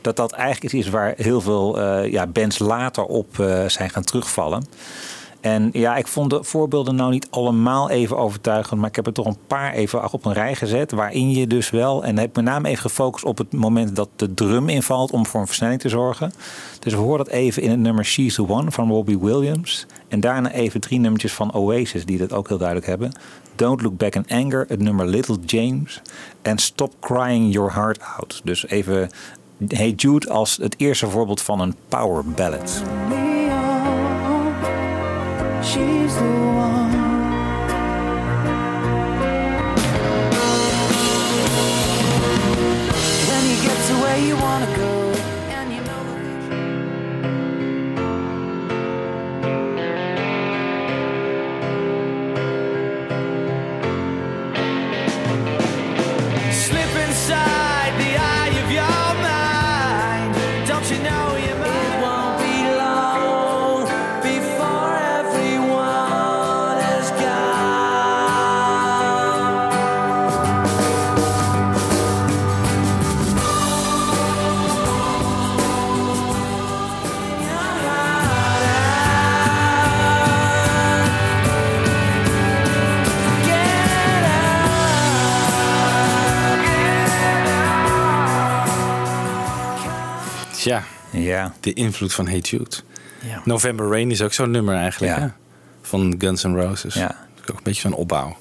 Dat dat eigenlijk iets is waar heel veel eh, ja, bands later op eh, zijn gaan terugvallen. En ja, ik vond de voorbeelden nou niet allemaal even overtuigend. Maar ik heb er toch een paar even op een rij gezet. Waarin je dus wel. En heb met name even gefocust op het moment dat de drum invalt. om voor een versnelling te zorgen. Dus we horen dat even in het nummer She's the One van Robbie Williams. En daarna even drie nummertjes van Oasis. die dat ook heel duidelijk hebben. Don't Look Back in Anger, het nummer Little James. En Stop Crying Your Heart Out. Dus even Hey Jude als het eerste voorbeeld van een power ballad. You ja. de invloed van Hey Jude. Ja. November Rain is ook zo'n nummer eigenlijk. Ja. hè? Van Guns N' Roses. Ja. Ook een beetje zo'n opbouw.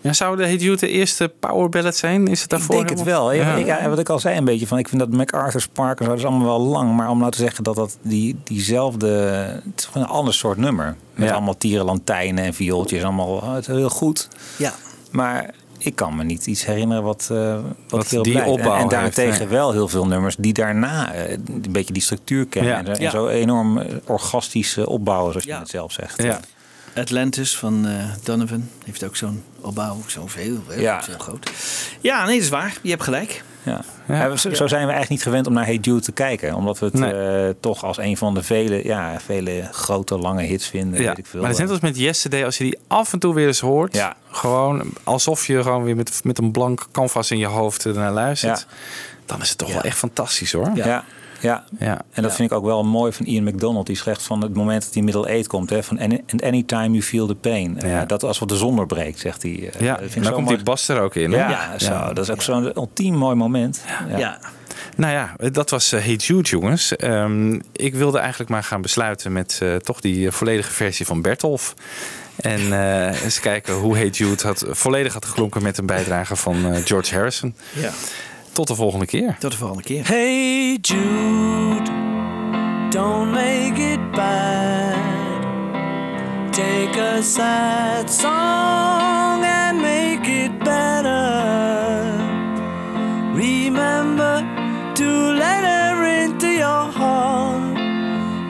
Ja, zou de Hey Jude de eerste power ballad zijn? Is het daarvoor? Ik denk het wel. Ja. Ik, ja, wat ik al zei een beetje van, ik vind dat MacArthur's Park en zo, dat is allemaal wel lang. Maar om nou te zeggen dat dat die, diezelfde, het is gewoon een ander soort nummer. Met Ja. allemaal tierenlantijnen en viooltjes, allemaal het is heel goed. Ja. Maar ik kan me niet iets herinneren wat, eh wat, Wat heel die opbouw En, en heeft, daarentegen nee. wel heel veel nummers die daarna eh, een beetje die structuur kennen. Ja. En, zo- en Ja. zo enorm eh, orgastisch opbouwen, zoals Ja. je het zelf zegt. Ja. Atlantis van eh, Donovan heeft ook zo'n opbouw. Zo'n veel, heel, Ja. heel groot. Ja, nee, dat is waar. Je hebt gelijk. Ja. Ja, zo, zo zijn we eigenlijk niet gewend om naar Hey Jude te kijken. Omdat we het Nee. eh, toch als een van de vele, ja, vele grote, lange hits vinden. Ja, Weet ik veel. maar het is net als met Yesterday, als je die af en toe weer eens hoort, Ja. gewoon alsof je gewoon weer met, met een blank canvas in je hoofd ernaar luistert, dan is het toch wel echt fantastisch hoor. Ja. Ja. Ja. En dat vind ik ook wel mooi van Ian McDonald. Die zegt van het moment dat die middle eight komt, hè, van any, and anytime you feel the pain. Eh, Ja. dat als wat de zon doorbreekt, zegt hij. eh, Ja, dat vind ik en dan komt mooi. die bas er ook in. hè? Ja, zo, dat is ook zo'n ultiem mooi moment. Ja. Ja. Nou ja, dat was uh, Hey Jude, jongens. Ehm, ik wilde eigenlijk maar gaan besluiten met eh, toch die eh, volledige versie van Bertolf. En eh, eens kijken hoe Hey Jude had, volledig had geklonken met een bijdrage van eh, George Harrison. Ja. Tot de volgende keer. Tot de volgende keer. Hey Jude, don't make it bad. Take a sad song and make it better. Remember to let her into your heart.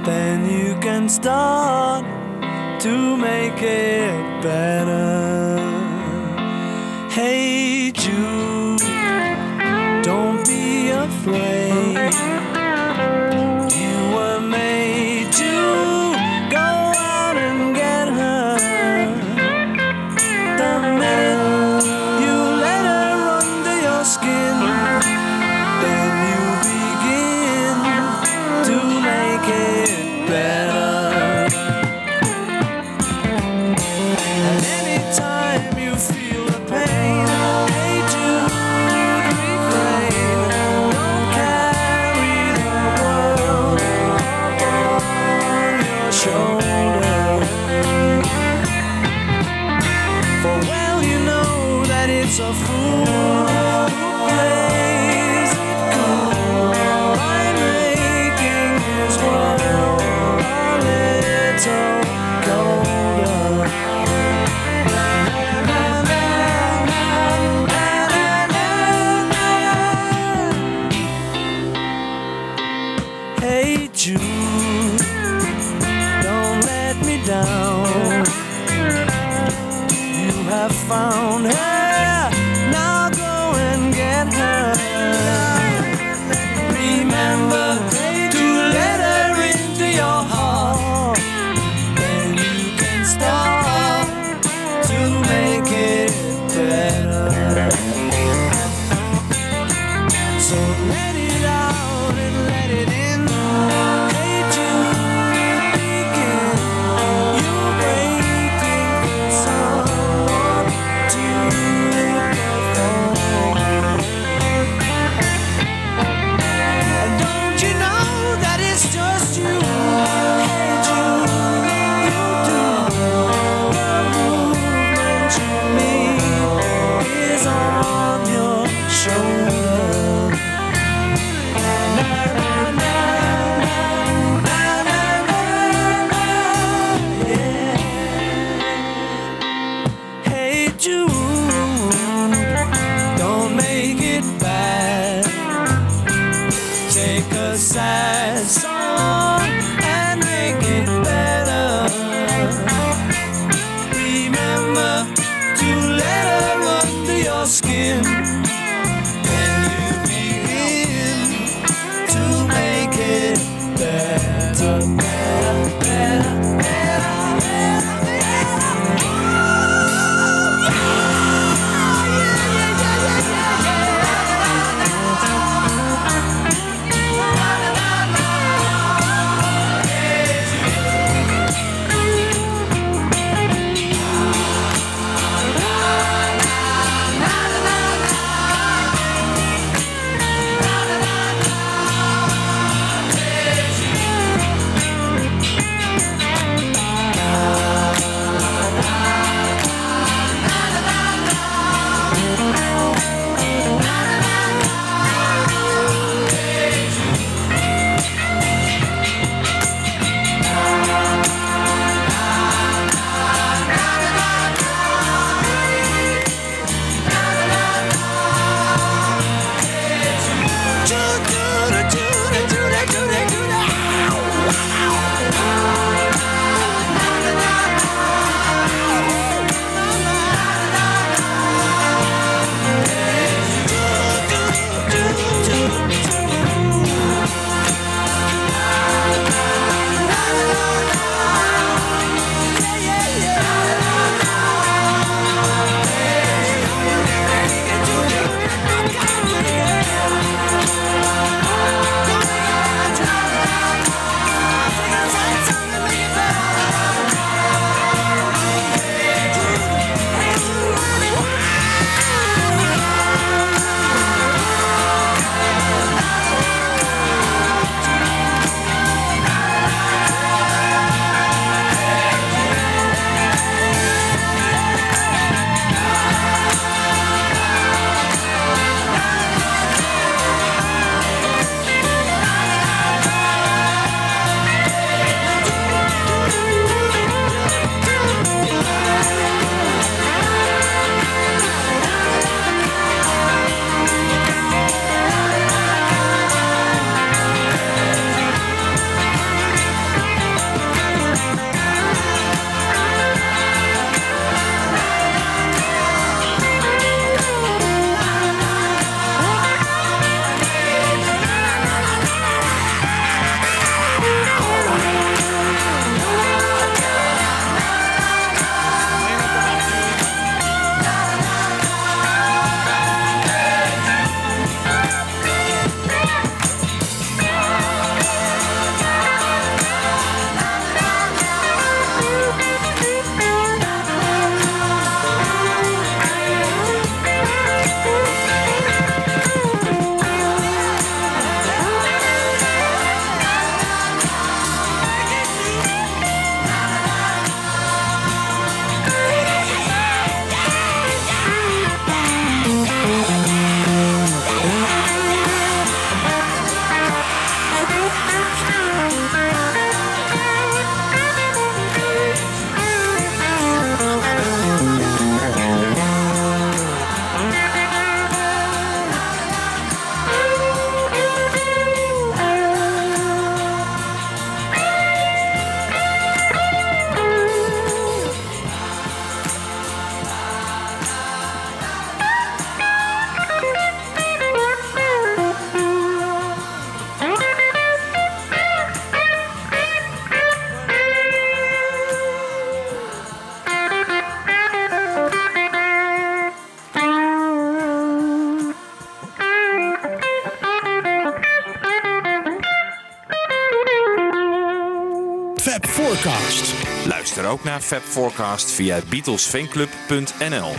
Then you can start to make it better. Hey Jude, be Forecast. Luister ook naar Fab Forecast via beatlesfanclub.nl.